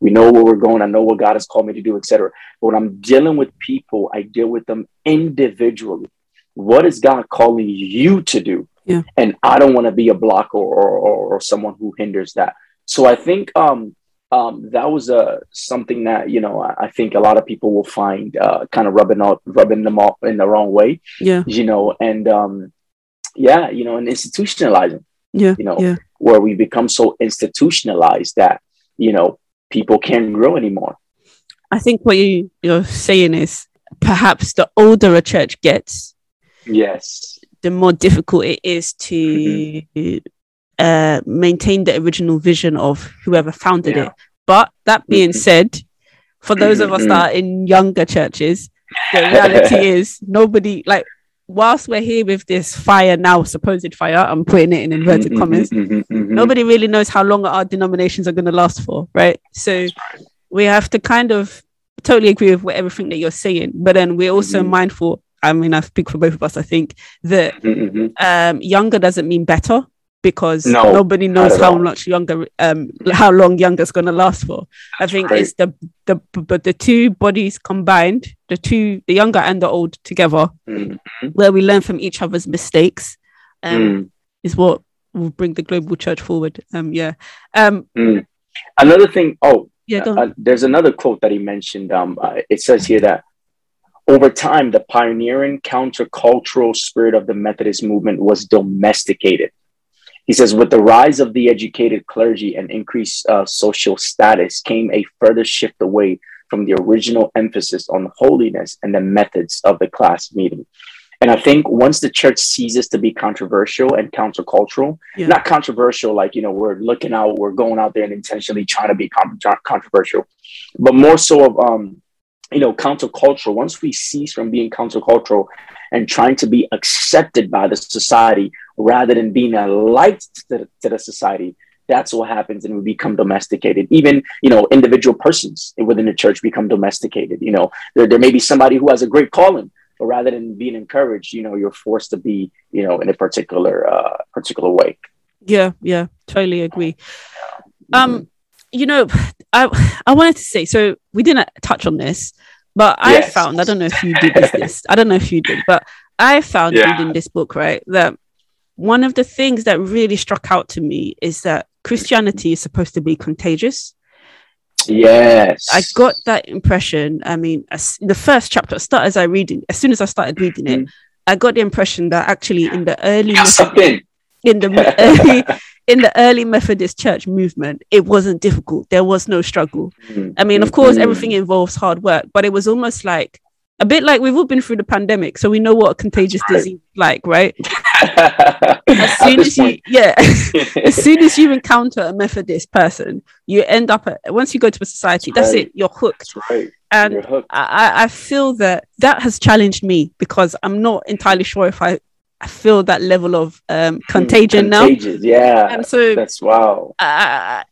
we know where we're going i know what god has called me to do etc but when i'm dealing with people i deal with them individually. What is god calling you to do? Yeah. and i don't want to be a block or, or or someone who hinders that. So i think um um, that was uh, something that you know I, think a lot of people will find uh, kind of rubbing out rubbing them off in the wrong way. Yeah, you know, and um, yeah, you know, and institutionalizing. Yeah, you know, yeah. where we become so institutionalized that you know people can't grow anymore. I think what you, you're saying is perhaps the older a church gets, yes, the more difficult it is to mm-hmm. Uh, maintain the original vision of whoever founded yeah. it. But that being mm-hmm. said, for those of us that are in younger churches, the reality [laughs] is nobody like whilst we're here with this fire now, supposed fire, I'm putting it in inverted mm-hmm, commas, mm-hmm, nobody really knows how long our denominations are going to last for, right? So we have to kind of totally agree with everything that you're saying, but then we're also mm-hmm. mindful. I mean, I speak for both of us. I think that mm-hmm. um, younger doesn't mean better because no, nobody knows how much younger um how long younger is going to last for That's i think great. it's the the but the two bodies combined the two the younger and the old together mm-hmm. where we learn from each other's mistakes um mm. is what will bring the global church forward um yeah um mm. another thing oh yeah uh, there's another quote that he mentioned um uh, it says here that over time, the pioneering countercultural spirit of the Methodist movement was domesticated he says, with the rise of the educated clergy and increased uh, social status came a further shift away from the original emphasis on holiness and the methods of the class meeting. And I think once the church ceases to be controversial and countercultural, Yeah. not controversial like, you know, we're looking out, we're going out there and intentionally trying to be con- controversial, but more so of, um, you know, countercultural. Once we cease from being countercultural and trying to be accepted by the society rather than being a light to the, to the society, that's what happens and we become domesticated even you know individual persons within the church become domesticated you know there, there may be somebody who has a great calling but rather than being encouraged you know you're forced to be you know in a particular uh particular way Yeah, yeah, totally agree. Um, you know, [sighs] I I wanted to say so we didn't touch on this, but I Yes. found I don't know if you did this, I don't know if you did, but I found Yeah. reading this book right that one of the things that really struck out to me is that Christianity is supposed to be contagious. yes I got that impression. I mean, as, the first chapter, start as I reading, as soon as I started reading it, mm. I got the impression that actually in the early something in the [laughs] early in the early Methodist Church movement, it wasn't difficult. There was no struggle. I mean, of course, everything mm-hmm. involves hard work, but it was almost like a bit like we've all been through the pandemic, so we know what a contagious disease is like, right? [laughs] As soon as you, yeah, as [laughs] soon as you encounter a Methodist person, you end up at, once you go to a society, that's Right. it, you're hooked. That's right And you're hooked I, I- I feel that that has challenged me because I'm not entirely sure if I, I feel that level of um, contagion now. Yeah And so that's wow uh,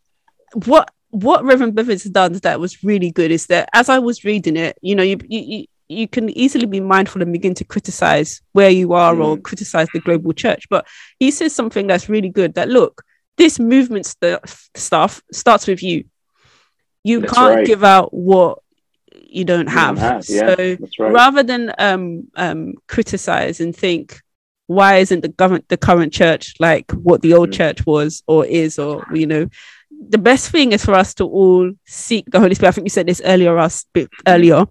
what what Reverend Bevins has done that was really good is that as I was reading it, you know, you you, you, can easily be mindful and begin to criticize where you are or criticize the global church. But he says something that's really good that look, this movement st- stuff starts with you. You That's can't right. give out what you don't You don't have. have, yeah, So right rather than um, um, criticize and think why isn't the government the current church like what the old church was or is or you know? The best thing is for us to all seek the holy spirit. I think you said this earlier us earlier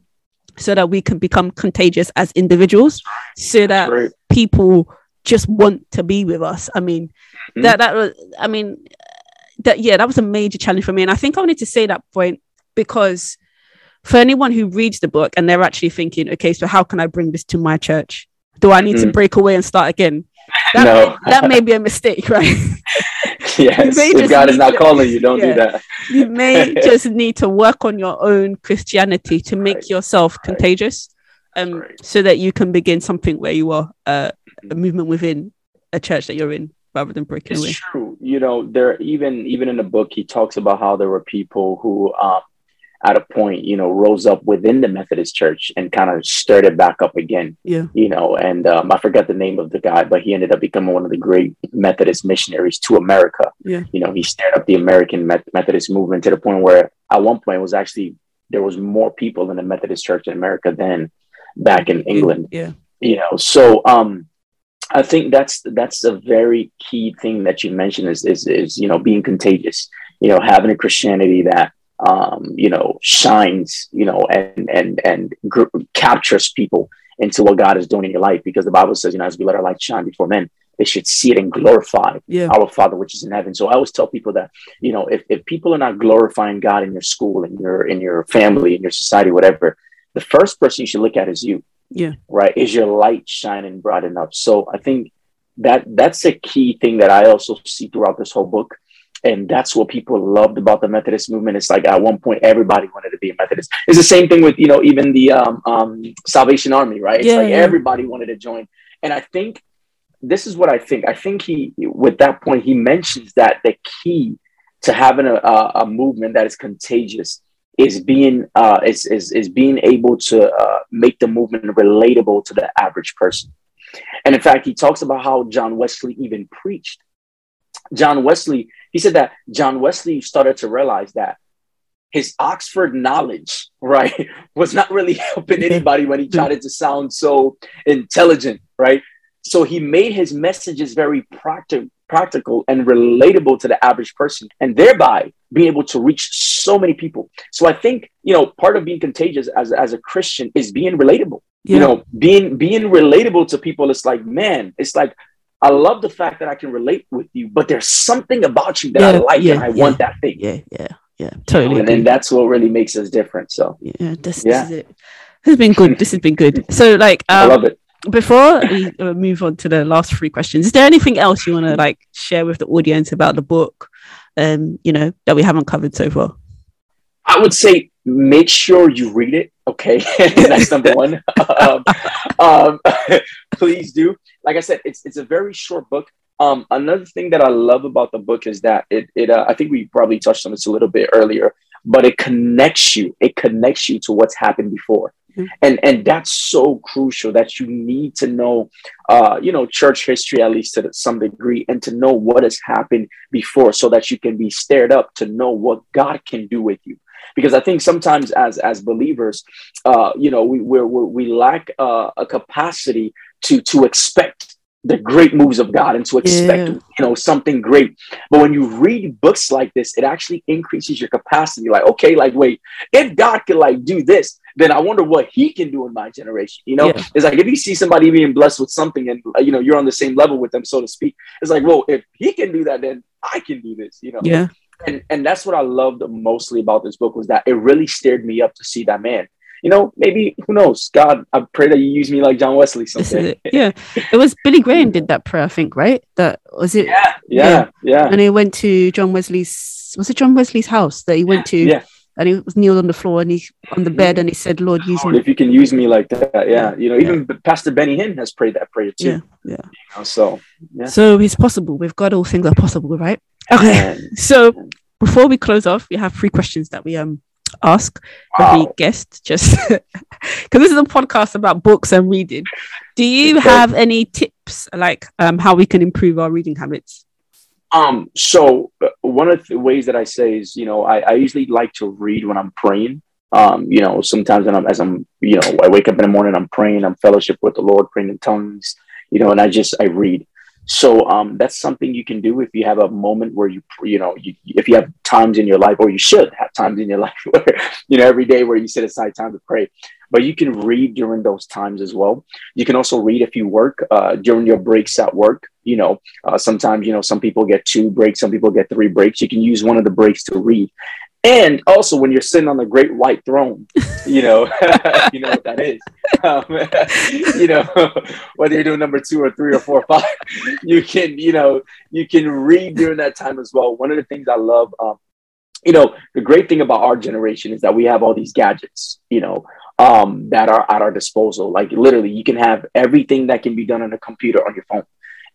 so that we can become contagious as individuals so that right people just want to be with us. I mean Mhm. that that was i mean that yeah that was a major challenge for me. And i think i wanted to say that point because for anyone who reads the book and they're actually thinking okay so how can i bring this to my church do i need to Mhm. break away and start again that, No. may, that may be a mistake [laughs] right yes if god is not to- calling you don't Yeah. do that you may [laughs] just need to work on your own christianity to make Right. yourself contagious um Right. so that you can begin something where you are uh, a movement within a church that you're in rather than breaking away It's true. You know, there even even in the book he talks about how there were people who um at a point, you know, rose up within the Methodist church and kind of stirred it back up again. Yeah. You know, and um, I forgot the name of the guy, but he ended up becoming one of the great Methodist missionaries to America. Yeah. You know, he stirred up the American Met- Methodist movement to the point where at one point it was actually there was more people in the Methodist church in America than back in England yeah you know so um i think that's that's a very key thing that you mentioned is is, is you know being contagious you know having a christianity that um you know shines you know and and and gr- captures people into what god is doing in your life. Because the bible says you know as we let our light shine before men they should see it and glorify yeah. our father which is in heaven. So i always tell people that you know if, if people are not glorifying god in your school in your in your family in your society whatever the first person you should look at is you. Yeah. right? Is your light shining bright enough? So i think that that's a key thing that i also see throughout this whole book and that's what people loved about the methodist movement it's like at one point everybody wanted to be a methodist it's the same thing with you know even the um, um, salvation army right it's Yeah, like yeah. everybody wanted to join and i think this is what I think. I think he, with that point, he mentions that the key to having a, a, a movement that is contagious is being uh, is, is is being able to uh, make the movement relatable to the average person. And in fact, he talks about how John Wesley even preached. John Wesley, he said that John Wesley started to realize that his Oxford knowledge, right, [laughs] was not really [laughs] helping [laughs] anybody when he tried to sound so intelligent, right? So he made his messages very practical, practical and relatable to the average person, and thereby being able to reach so many people. So I think you know part of being contagious as as a Christian is being relatable. Yeah. You know, being being relatable to people. It's like man, it's like I love the fact that I can relate with you, but there's something about you that I like yeah, and I yeah. want that thing. yeah yeah yeah totally and then that's what really makes us different. So yeah this, Yeah. this is it this has been good this has been good so like I um, love it. before we uh, move on to the last three questions, is there anything else you want to like share with the audience about the book? Um, you know that we haven't covered so far. I would say make sure you read it. Okay, [laughs] that's number one. um, um, [laughs] please do. Like I said, it's it's a very short book. Um, another thing that I love about the book is that it it uh, I think we probably touched on this a little bit earlier, but it connects you. It connects you to what's happened before. Mm-hmm. And and that's so crucial that you need to know, uh, you know, church history at least to some degree, and to know what has happened before, so that you can be stirred up to know what God can do with you because I think sometimes as as believers, uh, you know, we we we lack uh, a capacity to to expect the great moves of God and to expect, yeah. you know, something great. But when you read books like this, it actually increases your capacity. Like, okay, like, wait, if God can like do this, then I wonder what he can do in my generation. You know, yeah. it's like if you see somebody being blessed with something and you know you're on the same level with them, so to speak. It's like, well, if he can do that, then I can do this. You know. Yeah. And and that's what I loved mostly about this book was that it really stirred me up to see that man you know, maybe who knows? God, I pray that you use me like John Wesley someday. Yeah, it was Billy Graham did that prayer, I think, right? That was it. Yeah, yeah, yeah. yeah. And he went to John Wesley's. Was it John Wesley's house that he went to? Yeah. And he was kneeled on the floor and he on the bed and he said, "Lord, use me." If you can use me like that, yeah. You know, even yeah. Pastor Benny Hinn has prayed that prayer too. Yeah, yeah. You know, so, yeah. So it's possible. With God, all things are possible, right? Okay. so before we close off, we have three questions that we um ask every wow. guest just [laughs] because this is a podcast about books and reading. Do you have any tips like um, how we can improve our reading habits? Um so uh, one of the ways that i say is you know i, I usually like to read when i'm praying. Um you know sometimes when i'm as i'm you know i wake up in the morning i'm praying i'm fellowship with the lord praying in tongues you know and i just i read so um, that's something you can do if you have a moment where you, you know, you, if you have times in your life, or you should have times in your [laughs] life where, you know, every day where you set aside time to pray. But you can read during those times as well. You can also read if you work uh, during your breaks at work. You know, uh, sometimes you know some people get two breaks, some people get three breaks. You can use one of the breaks to read. And also, when you're sitting on the great white throne, you know, [laughs] you know what that is. Um, [laughs] you know, [laughs] whether you're doing number two or three or four or five, you can, you know, you can read during that time as well. One of the things I love, um, you know, the great thing about our generation is that we have all these gadgets, you know, um, that are at our disposal. Like literally, you can have everything that can be done on a computer on your phone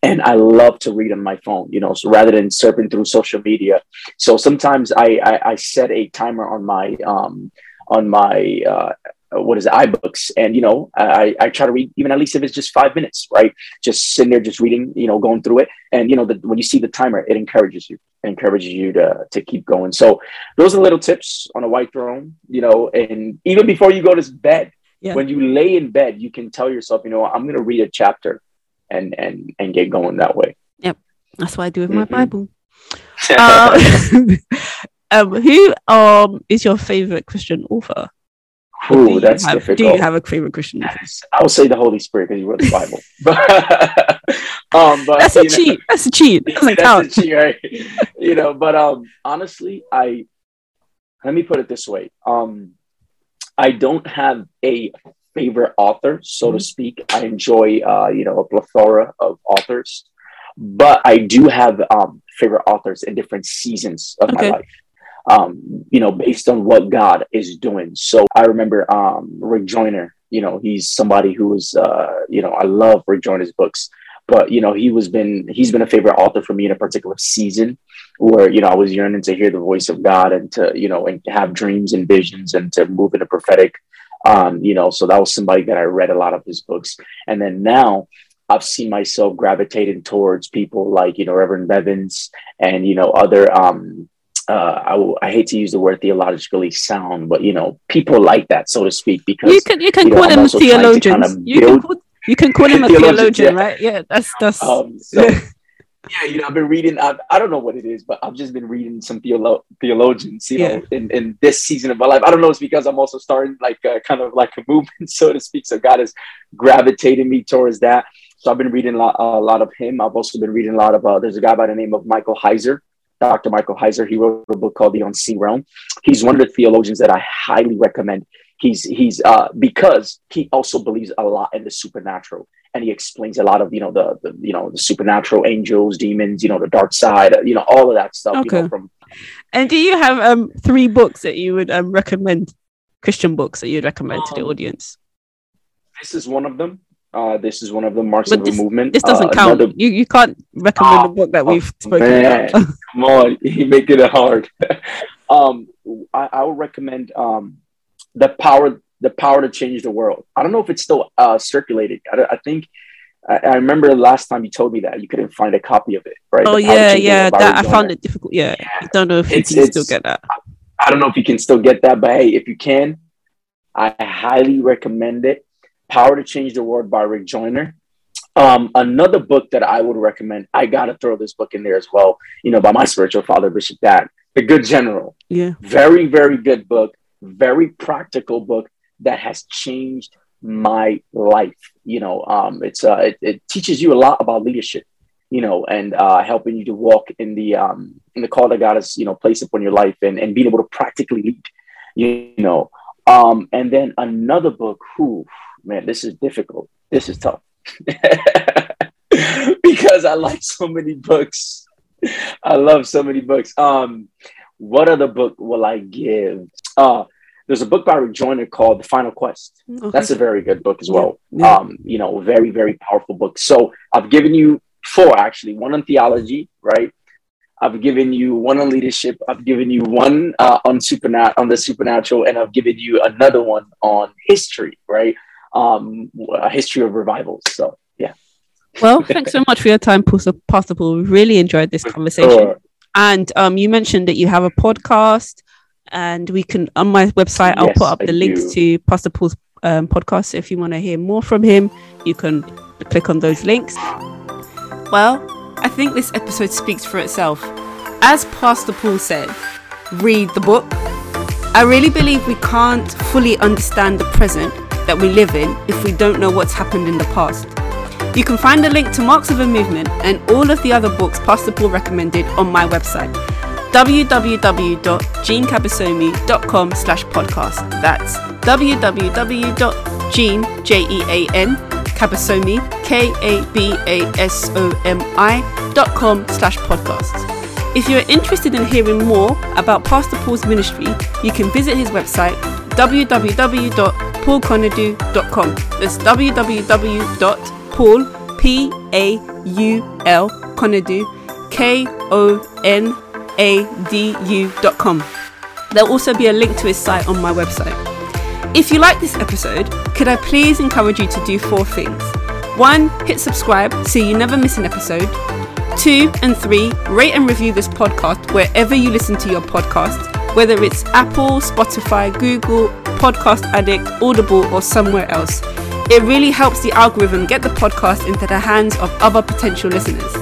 and I love to read on my phone, you know, so rather than surfing through social media. So sometimes I, I, I set a timer on my, um, on my, uh, what is it, iBooks. And, you know, I, I try to read even at least if it's just five minutes, right? Just sitting there, just reading, you know, going through it. And, you know, the, when you see the timer, it encourages you, it encourages you to, to keep going. So those are little tips on a white throne, you know, and even before you go to bed, yeah. when you lay in bed, you can tell yourself, you know, I'm going to read a chapter and and and get going that way. Yep, that's what I do with my mm-hmm. Bible. [laughs] uh, [laughs] um, who um is your favorite Christian author? Ooh, that's have, difficult. Do you have a favorite Christian author? I would say the Holy Spirit because he wrote the Bible. [laughs] um, but that's a cheat. That's a cheat. Doesn't count. Cheat, right? you know, but um, honestly, I let me put it this way. Um, I don't have a favorite author, so mm-hmm. to speak. I enjoy, uh, you know, a plethora of authors, but I do have um, favorite authors in different seasons of okay. my life. Um, you know, based on what God is doing. So I remember um, Rick Joyner. You know, he's somebody who was, uh, you know, I love Rick Joyner's books but you know he was been he's been a favorite author for me in a particular season where you know I was yearning to hear the voice of God and to you know and have dreams and visions and to move in a prophetic um, you know, so that was somebody that I read a lot of his books. And then now I've seen myself gravitating towards people like, you know, Reverend Bevins and, you know, other, um, uh, I, hate to use the word theologically sound, but you know, people like that, so to speak, because you can you can you call them theologians. Kind of you, can call, you can call him a [laughs] theologian, yeah. right? Yeah, that's that's. Um, so, [laughs] yeah, you know, I've been reading. I, I don't know what it is, but I've just been reading some theolo- theologians, you yeah. know, in, in this season of my life. I don't know. It's because I'm also starting like a, kind of like a [laughs] movement, so to speak. So God is gravitating me towards that. So I've been reading a lot, a lot of him. I've also been reading a lot of. Uh, there's a guy by the name of Michael Heiser, Dr. Michael Heiser. He wrote a book called The Unseen Realm. He's one of the theologians that I highly recommend He's he's uh, because he also believes a lot in the supernatural, and he explains a lot of you know the, the you know the supernatural angels, demons, you know the dark side, you know all of that stuff. Okay. You know, from And do you have um three books that you would um, recommend, Christian books that you'd recommend to the Um, audience? this is one of them. Uh, this is one of the marks But of this- a movement. This doesn't Uh, count. another- You you can't recommend Oh, a book that we've oh, spoken man. about. Come on, [laughs] you making it hard. [laughs] um, I, I would recommend um, the power, the power to change the world. I don't know if it's still uh, circulating. I, I think I, I remember the last time you told me that you couldn't find a copy of it, right? oh The Power to yeah, yeah. That I found it difficult. Yeah, I don't know if you can still get that. I don't know if you can still get that, but hey, if you can, I highly recommend it. Power to Change the World by Rick Joyner. Um, another book that I would recommend, I gotta throw this book in there as well, you know, by my spiritual father, Bishop Dad, The Good General. Yeah. Very, very good book, very practical book that has changed my life. You know, um, it's uh, it, it teaches you a lot about leadership, you know, and uh, helping you to walk in the um, in the call that God has, you know, placed upon your life and, and being able to practically lead, you know. Um, and then another book, who man, this is difficult. This is tough. [laughs] because I like so many books. I love so many books. Um, what other book will I give? Uh, there's a book by Rick Joyner called The Final Quest. Okay. That's a very good book as well. Yeah. Um, you know, very, very powerful book. So I've given you four actually, one on theology, right? I've given you one on leadership. I've given you one uh, on supernat on the supernatural, and I've given you another one on history, right? Um, a history of revivals. So yeah, Well, [laughs] thanks so much for your time, Pastor Pastor Paul. We really enjoyed this conversation. Sure. And um, you mentioned that you have a podcast, and we can on my website. I'll Yes, put up the links to Pastor Paul's um, podcast. So if you want to hear more from him, you can click on those links. Well, I think this episode speaks for itself. As Pastor Paul said, read the book. I really believe we can't fully understand the present that we live in if we don't know what's happened in the past. You can find a link to Marks of a Movement and all of the other books Pastor Paul recommended on my website www.jeankabasomi.com slash podcast. That's www.jean, J-E-A-N, Kabasomi, K-A-B-A-S-O-M-I dot com slash podcasts. If you're interested in hearing more about Pastor Paul's ministry, you can visit his website www.paulkonadu.com. That's www.paul, P-A-U-L, Konadu, K-O-N-A-D-U.com. There'll also be a link to his site on my website. If you like this episode, could I please encourage you to do four things? One, hit subscribe so you never miss an episode. Two and three, rate and review this podcast wherever you listen to your podcast, whether it's Apple, Spotify, Google, Podcast Addict, Audible, or somewhere else. It really helps the algorithm get the podcast into the hands of other potential listeners.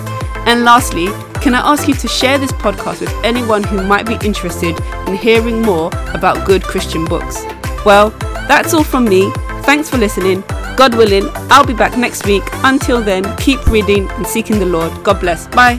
And lastly, can I ask you to share this podcast with anyone who might be interested in hearing more about good Christian books? Well, that's all from me. Thanks for listening. God willing, I'll be back next week. Until then, keep reading and seeking the Lord. God bless. Bye.